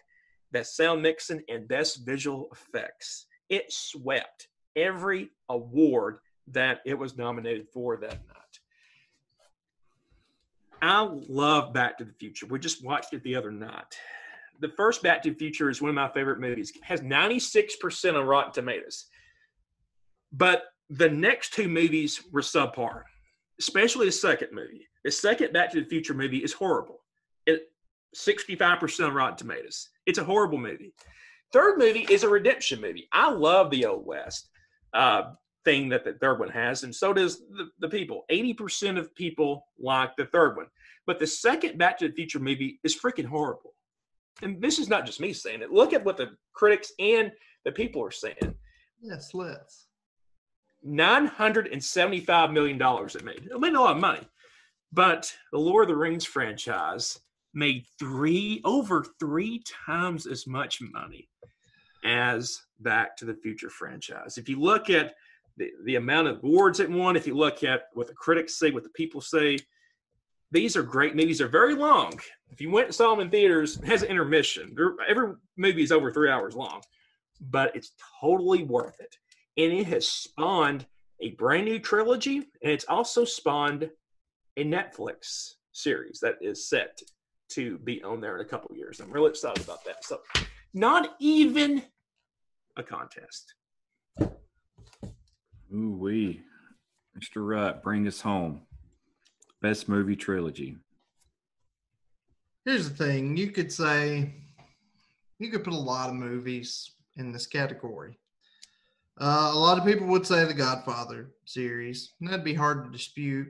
Speaker 2: Best Sound Mixing, and Best Visual Effects. It swept every award that it was nominated for that night. I love Back to the Future. We just watched it the other night the first Back to the Future is one of my favorite movies. It has 96% on Rotten Tomatoes. But the next two movies were subpar, especially the second movie. The second Back to the Future movie is horrible. It 65% on Rotten Tomatoes. It's a horrible movie. Third movie is a redemption movie. I love the Old West uh, thing that the third one has, and so does the, the people. 80% of people like the third one. But the second Back to the Future movie is freaking horrible. And this is not just me saying it. Look at what the critics and the people are saying.
Speaker 1: Yes, let's.
Speaker 2: $975 million it made. It made a lot of money. But the Lord of the Rings franchise made three over three times as much money as Back to the Future franchise. If you look at the, the amount of awards it won, if you look at what the critics say, what the people say, these are great movies. They're very long. If you went and saw them in theaters, it has an intermission. Every movie is over three hours long, but it's totally worth it. And it has spawned a brand new trilogy, and it's also spawned a Netflix series that is set to be on there in a couple years. I'm really excited about that. So, not even a contest.
Speaker 3: Ooh wee, Mr. Rutt, bring us home. Best movie trilogy.
Speaker 1: Here's the thing: you could say you could put a lot of movies in this category. Uh, a lot of people would say the Godfather series, and that'd be hard to dispute,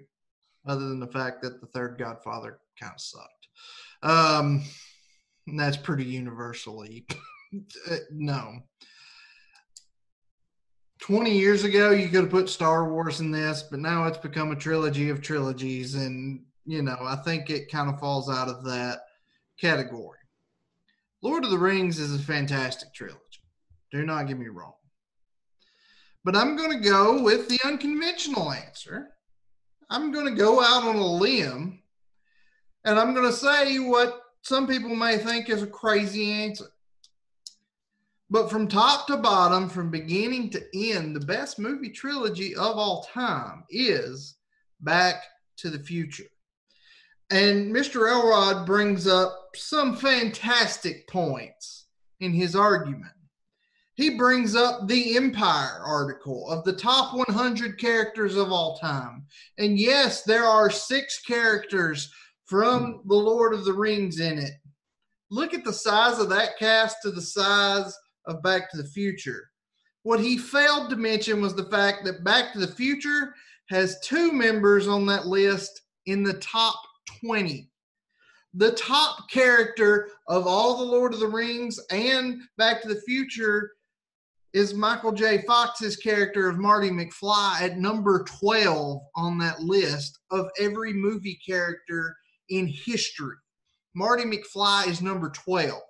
Speaker 1: other than the fact that the third Godfather kind of sucked. Um, that's pretty universally uh, no. 20 years ago, you could have put Star Wars in this, but now it's become a trilogy of trilogies. And, you know, I think it kind of falls out of that category. Lord of the Rings is a fantastic trilogy. Do not get me wrong. But I'm going to go with the unconventional answer. I'm going to go out on a limb and I'm going to say what some people may think is a crazy answer. But from top to bottom, from beginning to end, the best movie trilogy of all time is Back to the Future. And Mr. Elrod brings up some fantastic points in his argument. He brings up the Empire article of the top 100 characters of all time. And yes, there are six characters from The Lord of the Rings in it. Look at the size of that cast to the size of Back to the Future. What he failed to mention was the fact that Back to the Future has two members on that list in the top 20. The top character of all the Lord of the Rings and Back to the Future is Michael J. Fox's character of Marty McFly at number 12 on that list of every movie character in history. Marty McFly is number 12.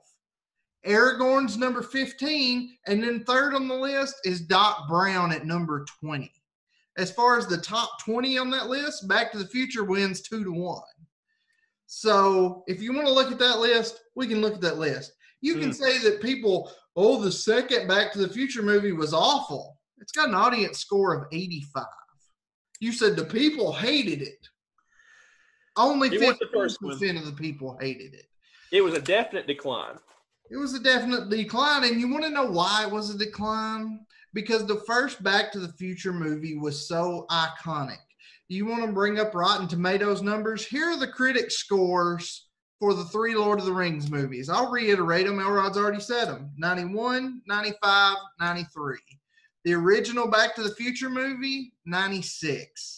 Speaker 1: Aragorn's number 15. And then third on the list is Doc Brown at number 20. As far as the top 20 on that list, Back to the Future wins two to one. So if you want to look at that list, we can look at that list. You can mm. say that people, oh, the second Back to the Future movie was awful. It's got an audience score of 85. You said the people hated it. Only fifty percent of the people hated it.
Speaker 2: It was a definite decline.
Speaker 1: It was a definite decline, and you want to know why it was a decline? Because the first Back to the Future movie was so iconic. You want to bring up Rotten Tomatoes numbers? Here are the critic scores for the three Lord of the Rings movies. I'll reiterate them. Elrod's already said them 91, 95, 93. The original Back to the Future movie, 96.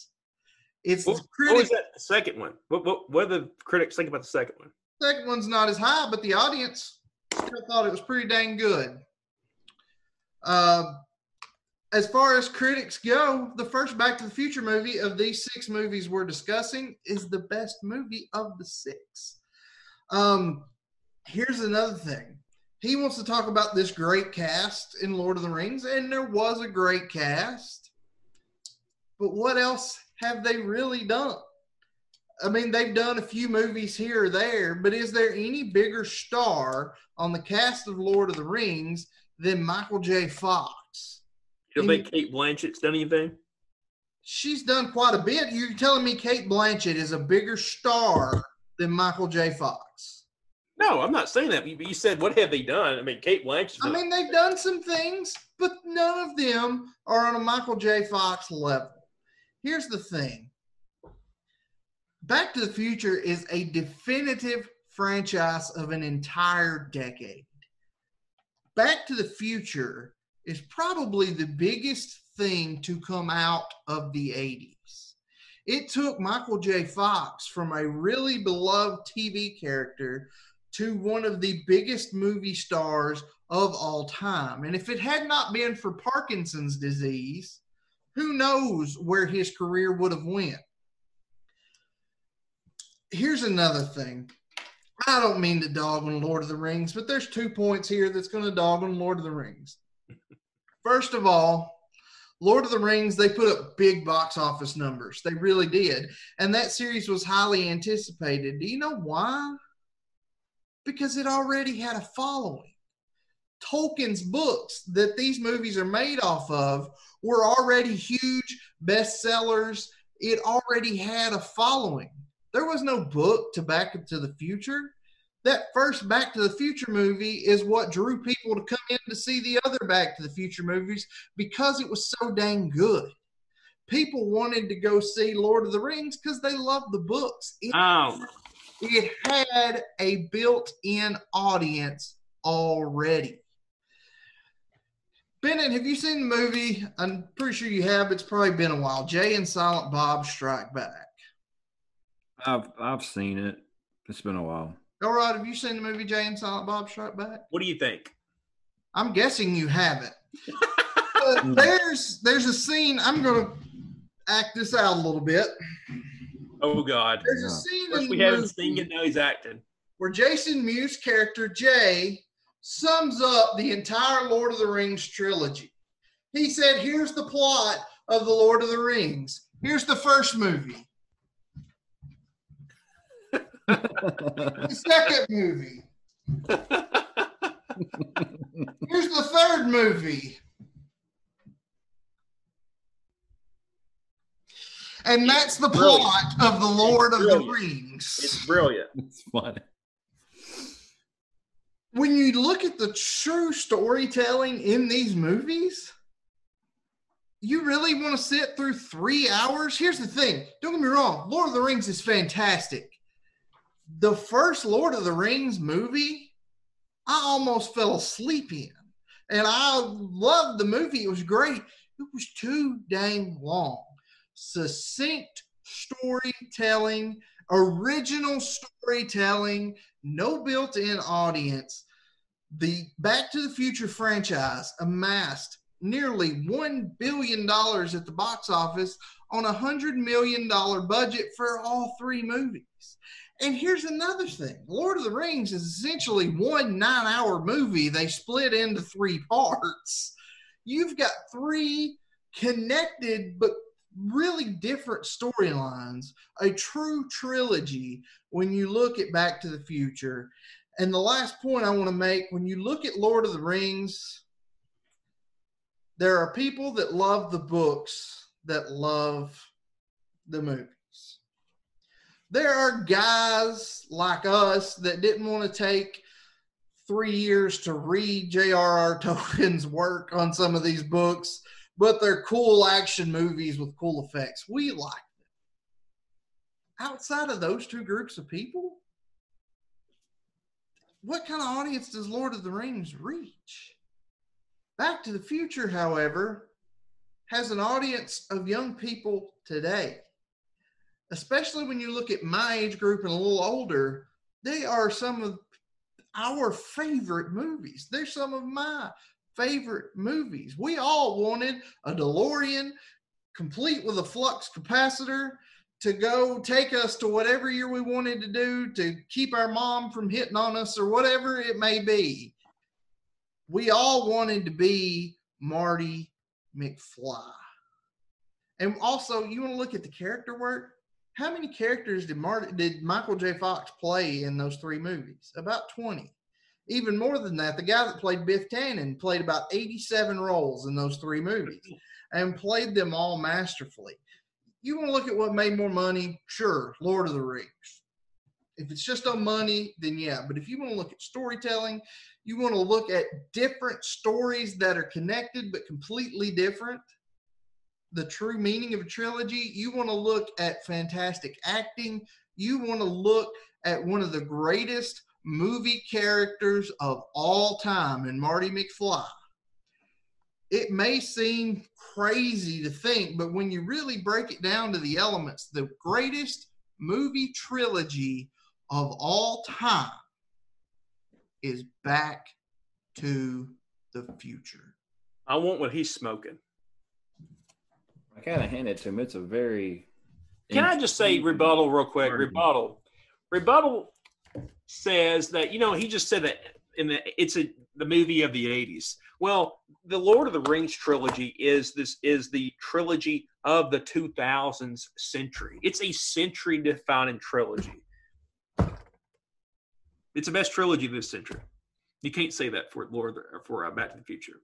Speaker 2: It's what, what was that? Second one. What, what what do the critics think about the second one?
Speaker 1: Second one's not as high, but the audience still thought it was pretty dang good. Uh, as far as critics go, the first Back to the Future movie of these six movies we're discussing is the best movie of the six. Um, here's another thing. He wants to talk about this great cast in Lord of the Rings, and there was a great cast. But what else have they really done? I mean, they've done a few movies here or there, but is there any bigger star on the cast of Lord of the Rings than Michael J. Fox?
Speaker 2: You don't think Cate Blanchett's done anything?
Speaker 1: She's done quite a bit. You're telling me Cate Blanchett is a bigger star than Michael J. Fox?
Speaker 2: No, I'm not saying that. You said, what have they done? I mean, Cate Blanchett.
Speaker 1: I mean, they've done some things, but none of them are on a Michael J. Fox level here's the thing Back to the Future is a definitive franchise of an entire decade. Back to the Future is probably the biggest thing to come out of the 80s. It took Michael J. Fox from a really beloved TV character to one of the biggest movie stars of all time. And if it had not been for Parkinson's disease, who knows where his career would have went. Here's another thing. I don't mean to dog on Lord of the Rings, but there's two points here that's going to dog on Lord of the Rings. First of all, Lord of the Rings, they put up big box office numbers. They really did. And that series was highly anticipated. Do you know why? Because it already had a following. Tolkien's books that these movies are made off of were already huge bestsellers. It already had a following. There was no book to Back to the Future. That first Back to the Future movie is what drew people to come in to see the other Back to the Future movies because it was so dang good. People wanted to go see Lord of the Rings because they loved the books. It,
Speaker 2: Oh,
Speaker 1: it had a built in audience already. Bennett, have you seen the movie? I'm pretty sure you have. It's probably been a while. Jay and Silent Bob Strike Back.
Speaker 3: I've I've seen it. It's been a while.
Speaker 1: All right, have you seen the movie Jay and Silent Bob Strike Back?
Speaker 2: what do you think?
Speaker 1: I'm guessing you haven't. There's there's a scene. I'm gonna act this out a little bit.
Speaker 2: Oh God,
Speaker 1: There's a
Speaker 3: Yeah.
Speaker 1: scene in
Speaker 2: First
Speaker 1: the
Speaker 2: we haven't
Speaker 1: movie
Speaker 2: seen it. Now he's acting.
Speaker 1: where Jason Mewes' character Jay sums up the entire Lord of the Rings trilogy. He said, "Here's the plot of the Lord of the Rings. Here's the first movie. The second movie. Here's the third movie. And that's the
Speaker 2: Brilliant.
Speaker 1: plot of the Lord of the Rings.
Speaker 2: it's brilliant.
Speaker 3: it's funny.
Speaker 1: When you look at the true storytelling in these movies, you really want to sit through three hours? Here's the thing don't get me wrong, Lord of the Rings is fantastic. The first Lord of the Rings movie, I almost fell asleep in. And I loved the movie, it was great. It was too dang long. Succinct storytelling, original storytelling, no built in audience. The Back to the Future franchise amassed nearly $1 billion at the box office on a $100 million budget for all three movies. And here's another thing Lord of the Rings is essentially one nine hour movie they split into three parts. You've got three connected but really different storylines, a true trilogy when you look at Back to the Future. And the last point I want to make when you look at Lord of the Rings, there are people that love the books that love the movies. There are guys like us that didn't want to take three years to read J.R.R. Tolkien's work on some of these books, but they're cool action movies with cool effects. We like. Outside of those two groups of people, what kind of audience does Lord of the Rings reach? Back to the Future, however, has an audience of young people today. Especially when you look at my age group and a little older, they are some of our favorite movies. They're some of my favorite movies. We all wanted a DeLorean complete with a flux capacitor to go take us to whatever year we wanted to do to keep our mom from hitting on us or whatever it may be. We all wanted to be Marty McFly. And also, you want to look at the character work? How many characters did Marty did Michael J. Fox play in those three movies? About 20. Even more than that, the guy that played Biff Tannen played about 87 roles in those three movies and played them all masterfully. You want to look at what made more money? Sure, Lord of the Rings. If it's just on money, then yeah. But if you want to look at storytelling, you want to look at different stories that are connected but completely different, the true meaning of a trilogy, you want to look at fantastic acting. You want to look at one of the greatest movie characters of all time in Marty McFly. It may seem crazy to think, but when you really break it down to the elements, the greatest movie trilogy of all time is Back to the Future.
Speaker 2: I want what he's smoking.
Speaker 3: I kind of handed to him. It's a very.
Speaker 2: Can I just say rebuttal real quick?
Speaker 3: Argument.
Speaker 2: Rebuttal. Rebuttal says that you know he just said that in the it's a the movie of the 80s. Well, the Lord of the Rings trilogy is this is the trilogy of the 2000s century. It's a century defining trilogy. It's the best trilogy of this century. You can't say that for Lord of the, or for uh, Back to the Future.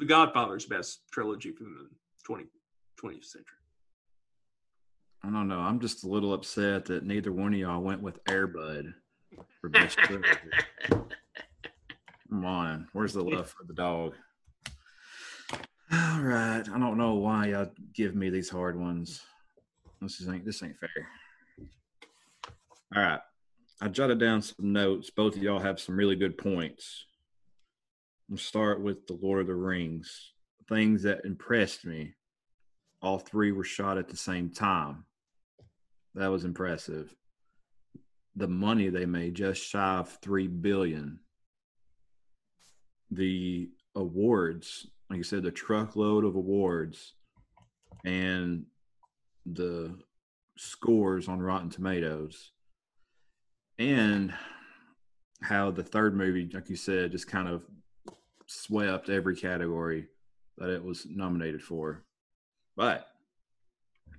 Speaker 2: The Godfather's best trilogy from the 20, 20th century.
Speaker 3: I don't know. I'm just a little upset that neither one of y'all went with Airbud for best trilogy. Come on, where's the love for the dog? All right, I don't know why y'all give me these hard ones. This is ain't this ain't fair. All right, I jotted down some notes. Both of y'all have some really good points. We'll start with the Lord of the Rings. Things that impressed me. All three were shot at the same time. That was impressive. The money they made, just shy of three billion the awards, like you said, the truckload of awards and the scores on Rotten Tomatoes, and how the third movie, like you said, just kind of swept every category that it was nominated for. But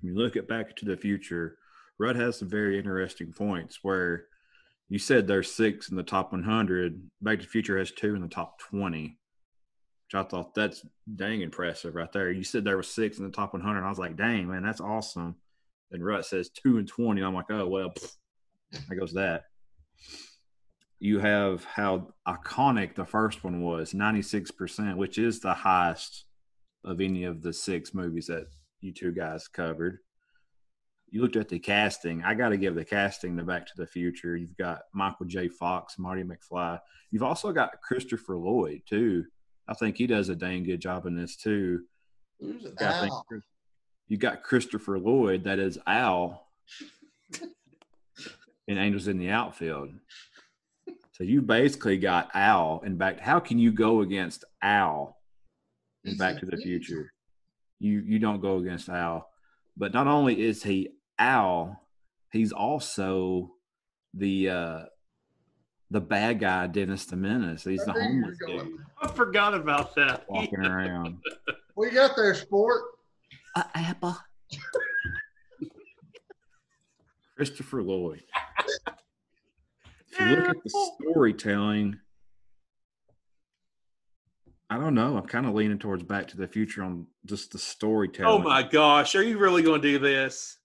Speaker 3: when you look at Back to the Future, Rudd has some very interesting points where you said there's six in the top 100. Back to the Future has two in the top 20, which I thought that's dang impressive right there. You said there was six in the top 100. I was like, dang, man, that's awesome. And Rut says two and 20. I'm like, oh, well, pfft, there goes that. You have how iconic the first one was 96%, which is the highest of any of the six movies that you two guys covered you looked at the casting. I got to give the casting to Back to the Future. You've got Michael J. Fox, Marty McFly. You've also got Christopher Lloyd too. I think he does a dang good job in this too.
Speaker 1: Who's Al?
Speaker 3: you got Christopher Lloyd, that is Al, in Angels in the Outfield. So you basically got Al and back. How can you go against Al in Back to the. Future? You you don't go against Al. But not only is he Al, he's also the uh the bad guy, Dennis the Menace. He's the
Speaker 1: I knew you were
Speaker 3: homeless
Speaker 1: going
Speaker 3: dude
Speaker 2: I forgot about that.
Speaker 3: walking around.
Speaker 1: What you got there, sport?
Speaker 3: Uh, apple. Christopher Lloyd. If you look at the storytelling, I don't know. I'm kind of leaning towards Back to the Future on just the storytelling.
Speaker 2: Oh my gosh, are you really going to do this?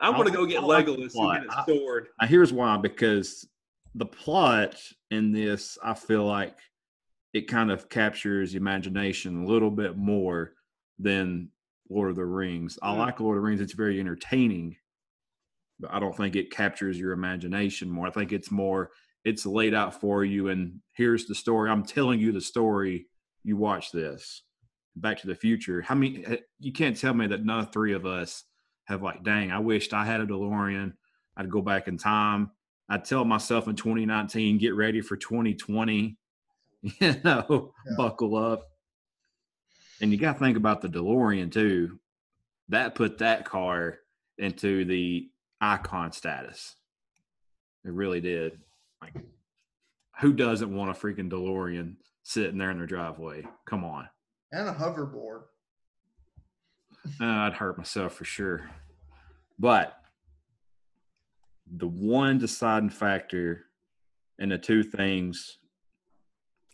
Speaker 2: I'm
Speaker 3: I
Speaker 2: going to go get
Speaker 3: I like
Speaker 2: Legolas and get
Speaker 3: I-
Speaker 2: a sword.
Speaker 3: Now, here's why because the plot in this, I feel like it kind of captures imagination a little bit more than Lord of the Rings. I
Speaker 2: Mm.
Speaker 3: like Lord of the Rings, it's very entertaining, but I don't think it captures your imagination more. I think it's more, it's laid out for you, and here's the story. I'm telling you the story. You watch this. Back to the Future. How many? eh, You can't tell me that none of three of us have like, dang, I wished I had a DeLorean. I'd go back in time. I'd tell myself in 2019, get ready for 2020. You know,
Speaker 1: Yeah.
Speaker 3: buckle up. And you got to think about the DeLorean too. That put that car into the icon status. It really did. Like, who doesn't want a freaking DeLorean sitting there in their driveway? Come on.
Speaker 1: And a hoverboard.
Speaker 3: Uh, I'd hurt myself for sure. But the one deciding factor in the two things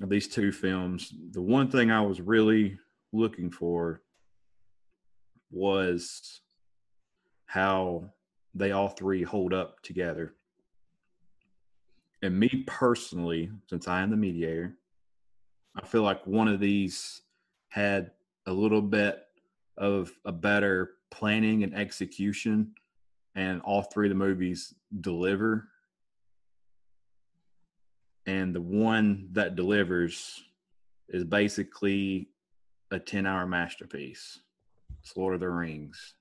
Speaker 3: of these two films, the one thing I was really looking for was how they all three hold up together. And me personally, since I am the mediator, I feel like one of these had a little bit of a better planning and execution, and all three of the movies deliver. and the one that delivers is basically a 10 hour masterpiece. It's Lord of the Rings.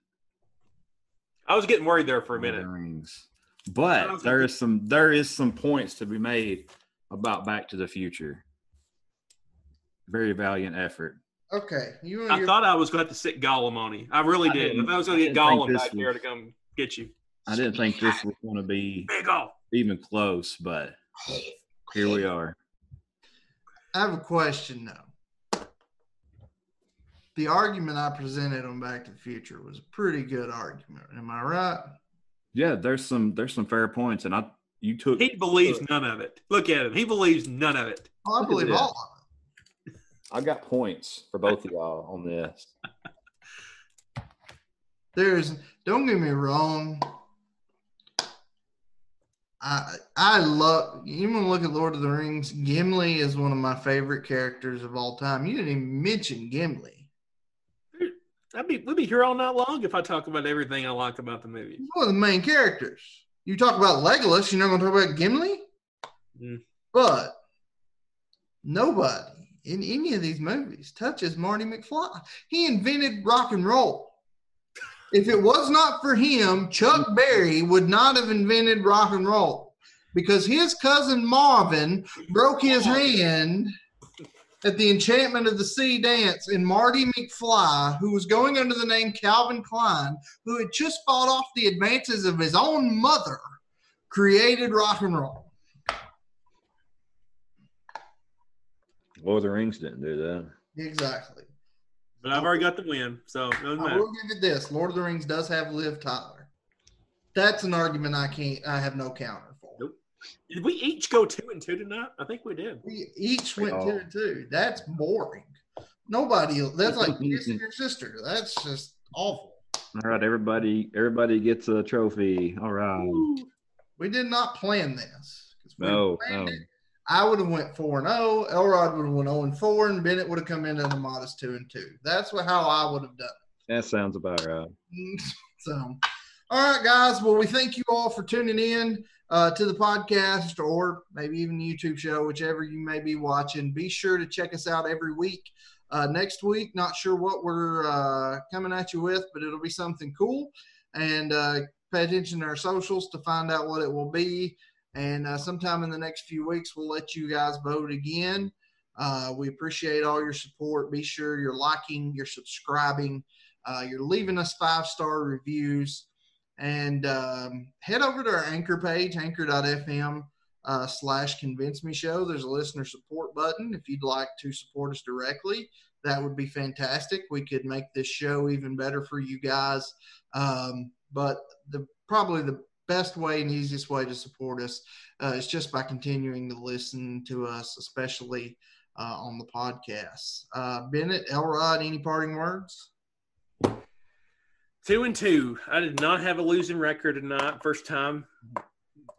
Speaker 2: I was getting worried there for a minute.
Speaker 3: Rings. But there is some there is some points to be made about Back to the Future. Very valiant effort.
Speaker 1: Okay, you
Speaker 2: I
Speaker 1: your
Speaker 2: thought I was going to have to sit Gollum on you. I really
Speaker 3: I
Speaker 2: did.
Speaker 3: didn't-
Speaker 2: If I was going to get
Speaker 3: didn't think
Speaker 2: Gollum
Speaker 3: this
Speaker 2: back here to come get you.
Speaker 3: I didn't think this was going to be
Speaker 2: Big ol'.
Speaker 3: even close, but here we are.
Speaker 1: I have a question though. The argument I presented on Back to the Future was a pretty good argument. Am I right?
Speaker 3: Yeah, there's some there's some fair points, and I you took
Speaker 2: He believes none of it. Look at him. He believes none of it.
Speaker 1: Oh, I
Speaker 3: Look at
Speaker 1: believe
Speaker 3: this.
Speaker 1: all of it.
Speaker 3: Got points for both of y'all on this.
Speaker 1: There's don't get me wrong. I I love you want look at Lord of the Rings. Gimli is one of my favorite characters of all time. You didn't even mention Gimli.
Speaker 2: I'd be we'd be here all night long if I talk about everything I like about the movie.
Speaker 1: He's one of the main characters. You talk about Legolas, you're not going to talk about Gimli?
Speaker 2: Mm.
Speaker 1: But nobody in any of these movies touches Marty McFly. He invented rock and roll. If it was not for him, Chuck Berry would not have invented rock and roll because his cousin Marvin broke his hand at the Enchantment of the Sea dance, and Marty McFly, who was going under the name Calvin Klein, who had just fought off the advances of his own mother, created rock and roll.
Speaker 3: Lord of the Rings didn't do that.
Speaker 1: Exactly.
Speaker 2: But I've already got the win, so it doesn't
Speaker 1: I
Speaker 2: matter.
Speaker 1: will give it this: Lord of the Rings does have Liv Tyler. That's an argument I can't. I have no counter for.
Speaker 2: Nope. Did we each go two and two tonight? I think we did.
Speaker 1: We each went
Speaker 3: all-
Speaker 1: two and two. That's boring. Nobody. That's like kissing your sister. That's just awful.
Speaker 3: All right, everybody everybody gets a trophy. All right.
Speaker 1: We did not plan this. 'Cause we
Speaker 3: No,
Speaker 1: planned
Speaker 3: no.
Speaker 1: it, I would have went four and zero. Elrod would have went zero and four, and Bennett would have come in at a modest two and two. That's what how I would have done. it.
Speaker 3: That sounds about right.
Speaker 1: so, all right, guys. Well, we thank you all for tuning in uh, to the podcast or maybe even the YouTube show, whichever you may be watching. Be sure to check us out every week. Uh, next week, not sure what we're uh, coming at you with, but it'll be something cool. And uh, pay attention to our socials to find out what it will be. And uh, sometime in the next few weeks, we'll let you guys vote again. Uh, we appreciate all your support. Be sure you're liking, you're subscribing, uh, you're leaving us five star reviews, and um, head over to our anchor page, anchor.fm uh, slash convince me show. There's a listener support button. If you'd like to support us directly, that would be fantastic. We could make this show even better for you guys. Um, but the probably the best way and easiest way to support us uh, is just by continuing to listen to us, especially uh, on the podcast. Uh, Bennett, Elrod, any parting words?
Speaker 2: Two and two. I did not have a losing record tonight. First time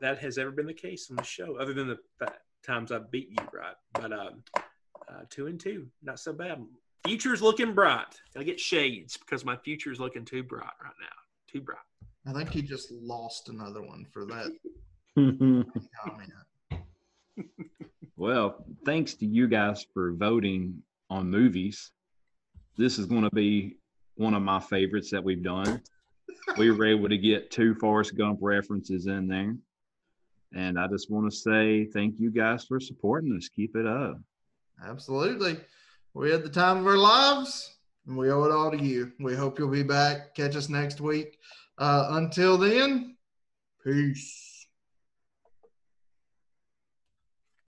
Speaker 2: that has ever been the case on the show, other than the times I beat you, right? But um, uh, two and two, not so bad. Future's looking bright. I get shades because my future's looking too bright right now. Too bright.
Speaker 1: I think he just lost another one for that comment.
Speaker 3: well, thanks to you guys for voting on movies. This is going to be one of my favorites that we've done. we were able to get two Forrest Gump references in there. And I just want to say thank you guys for supporting us. Keep it up.
Speaker 1: Absolutely. We had the time of our lives, and we owe it all to you. We hope you'll be back. Catch us next week. Uh, until then, peace.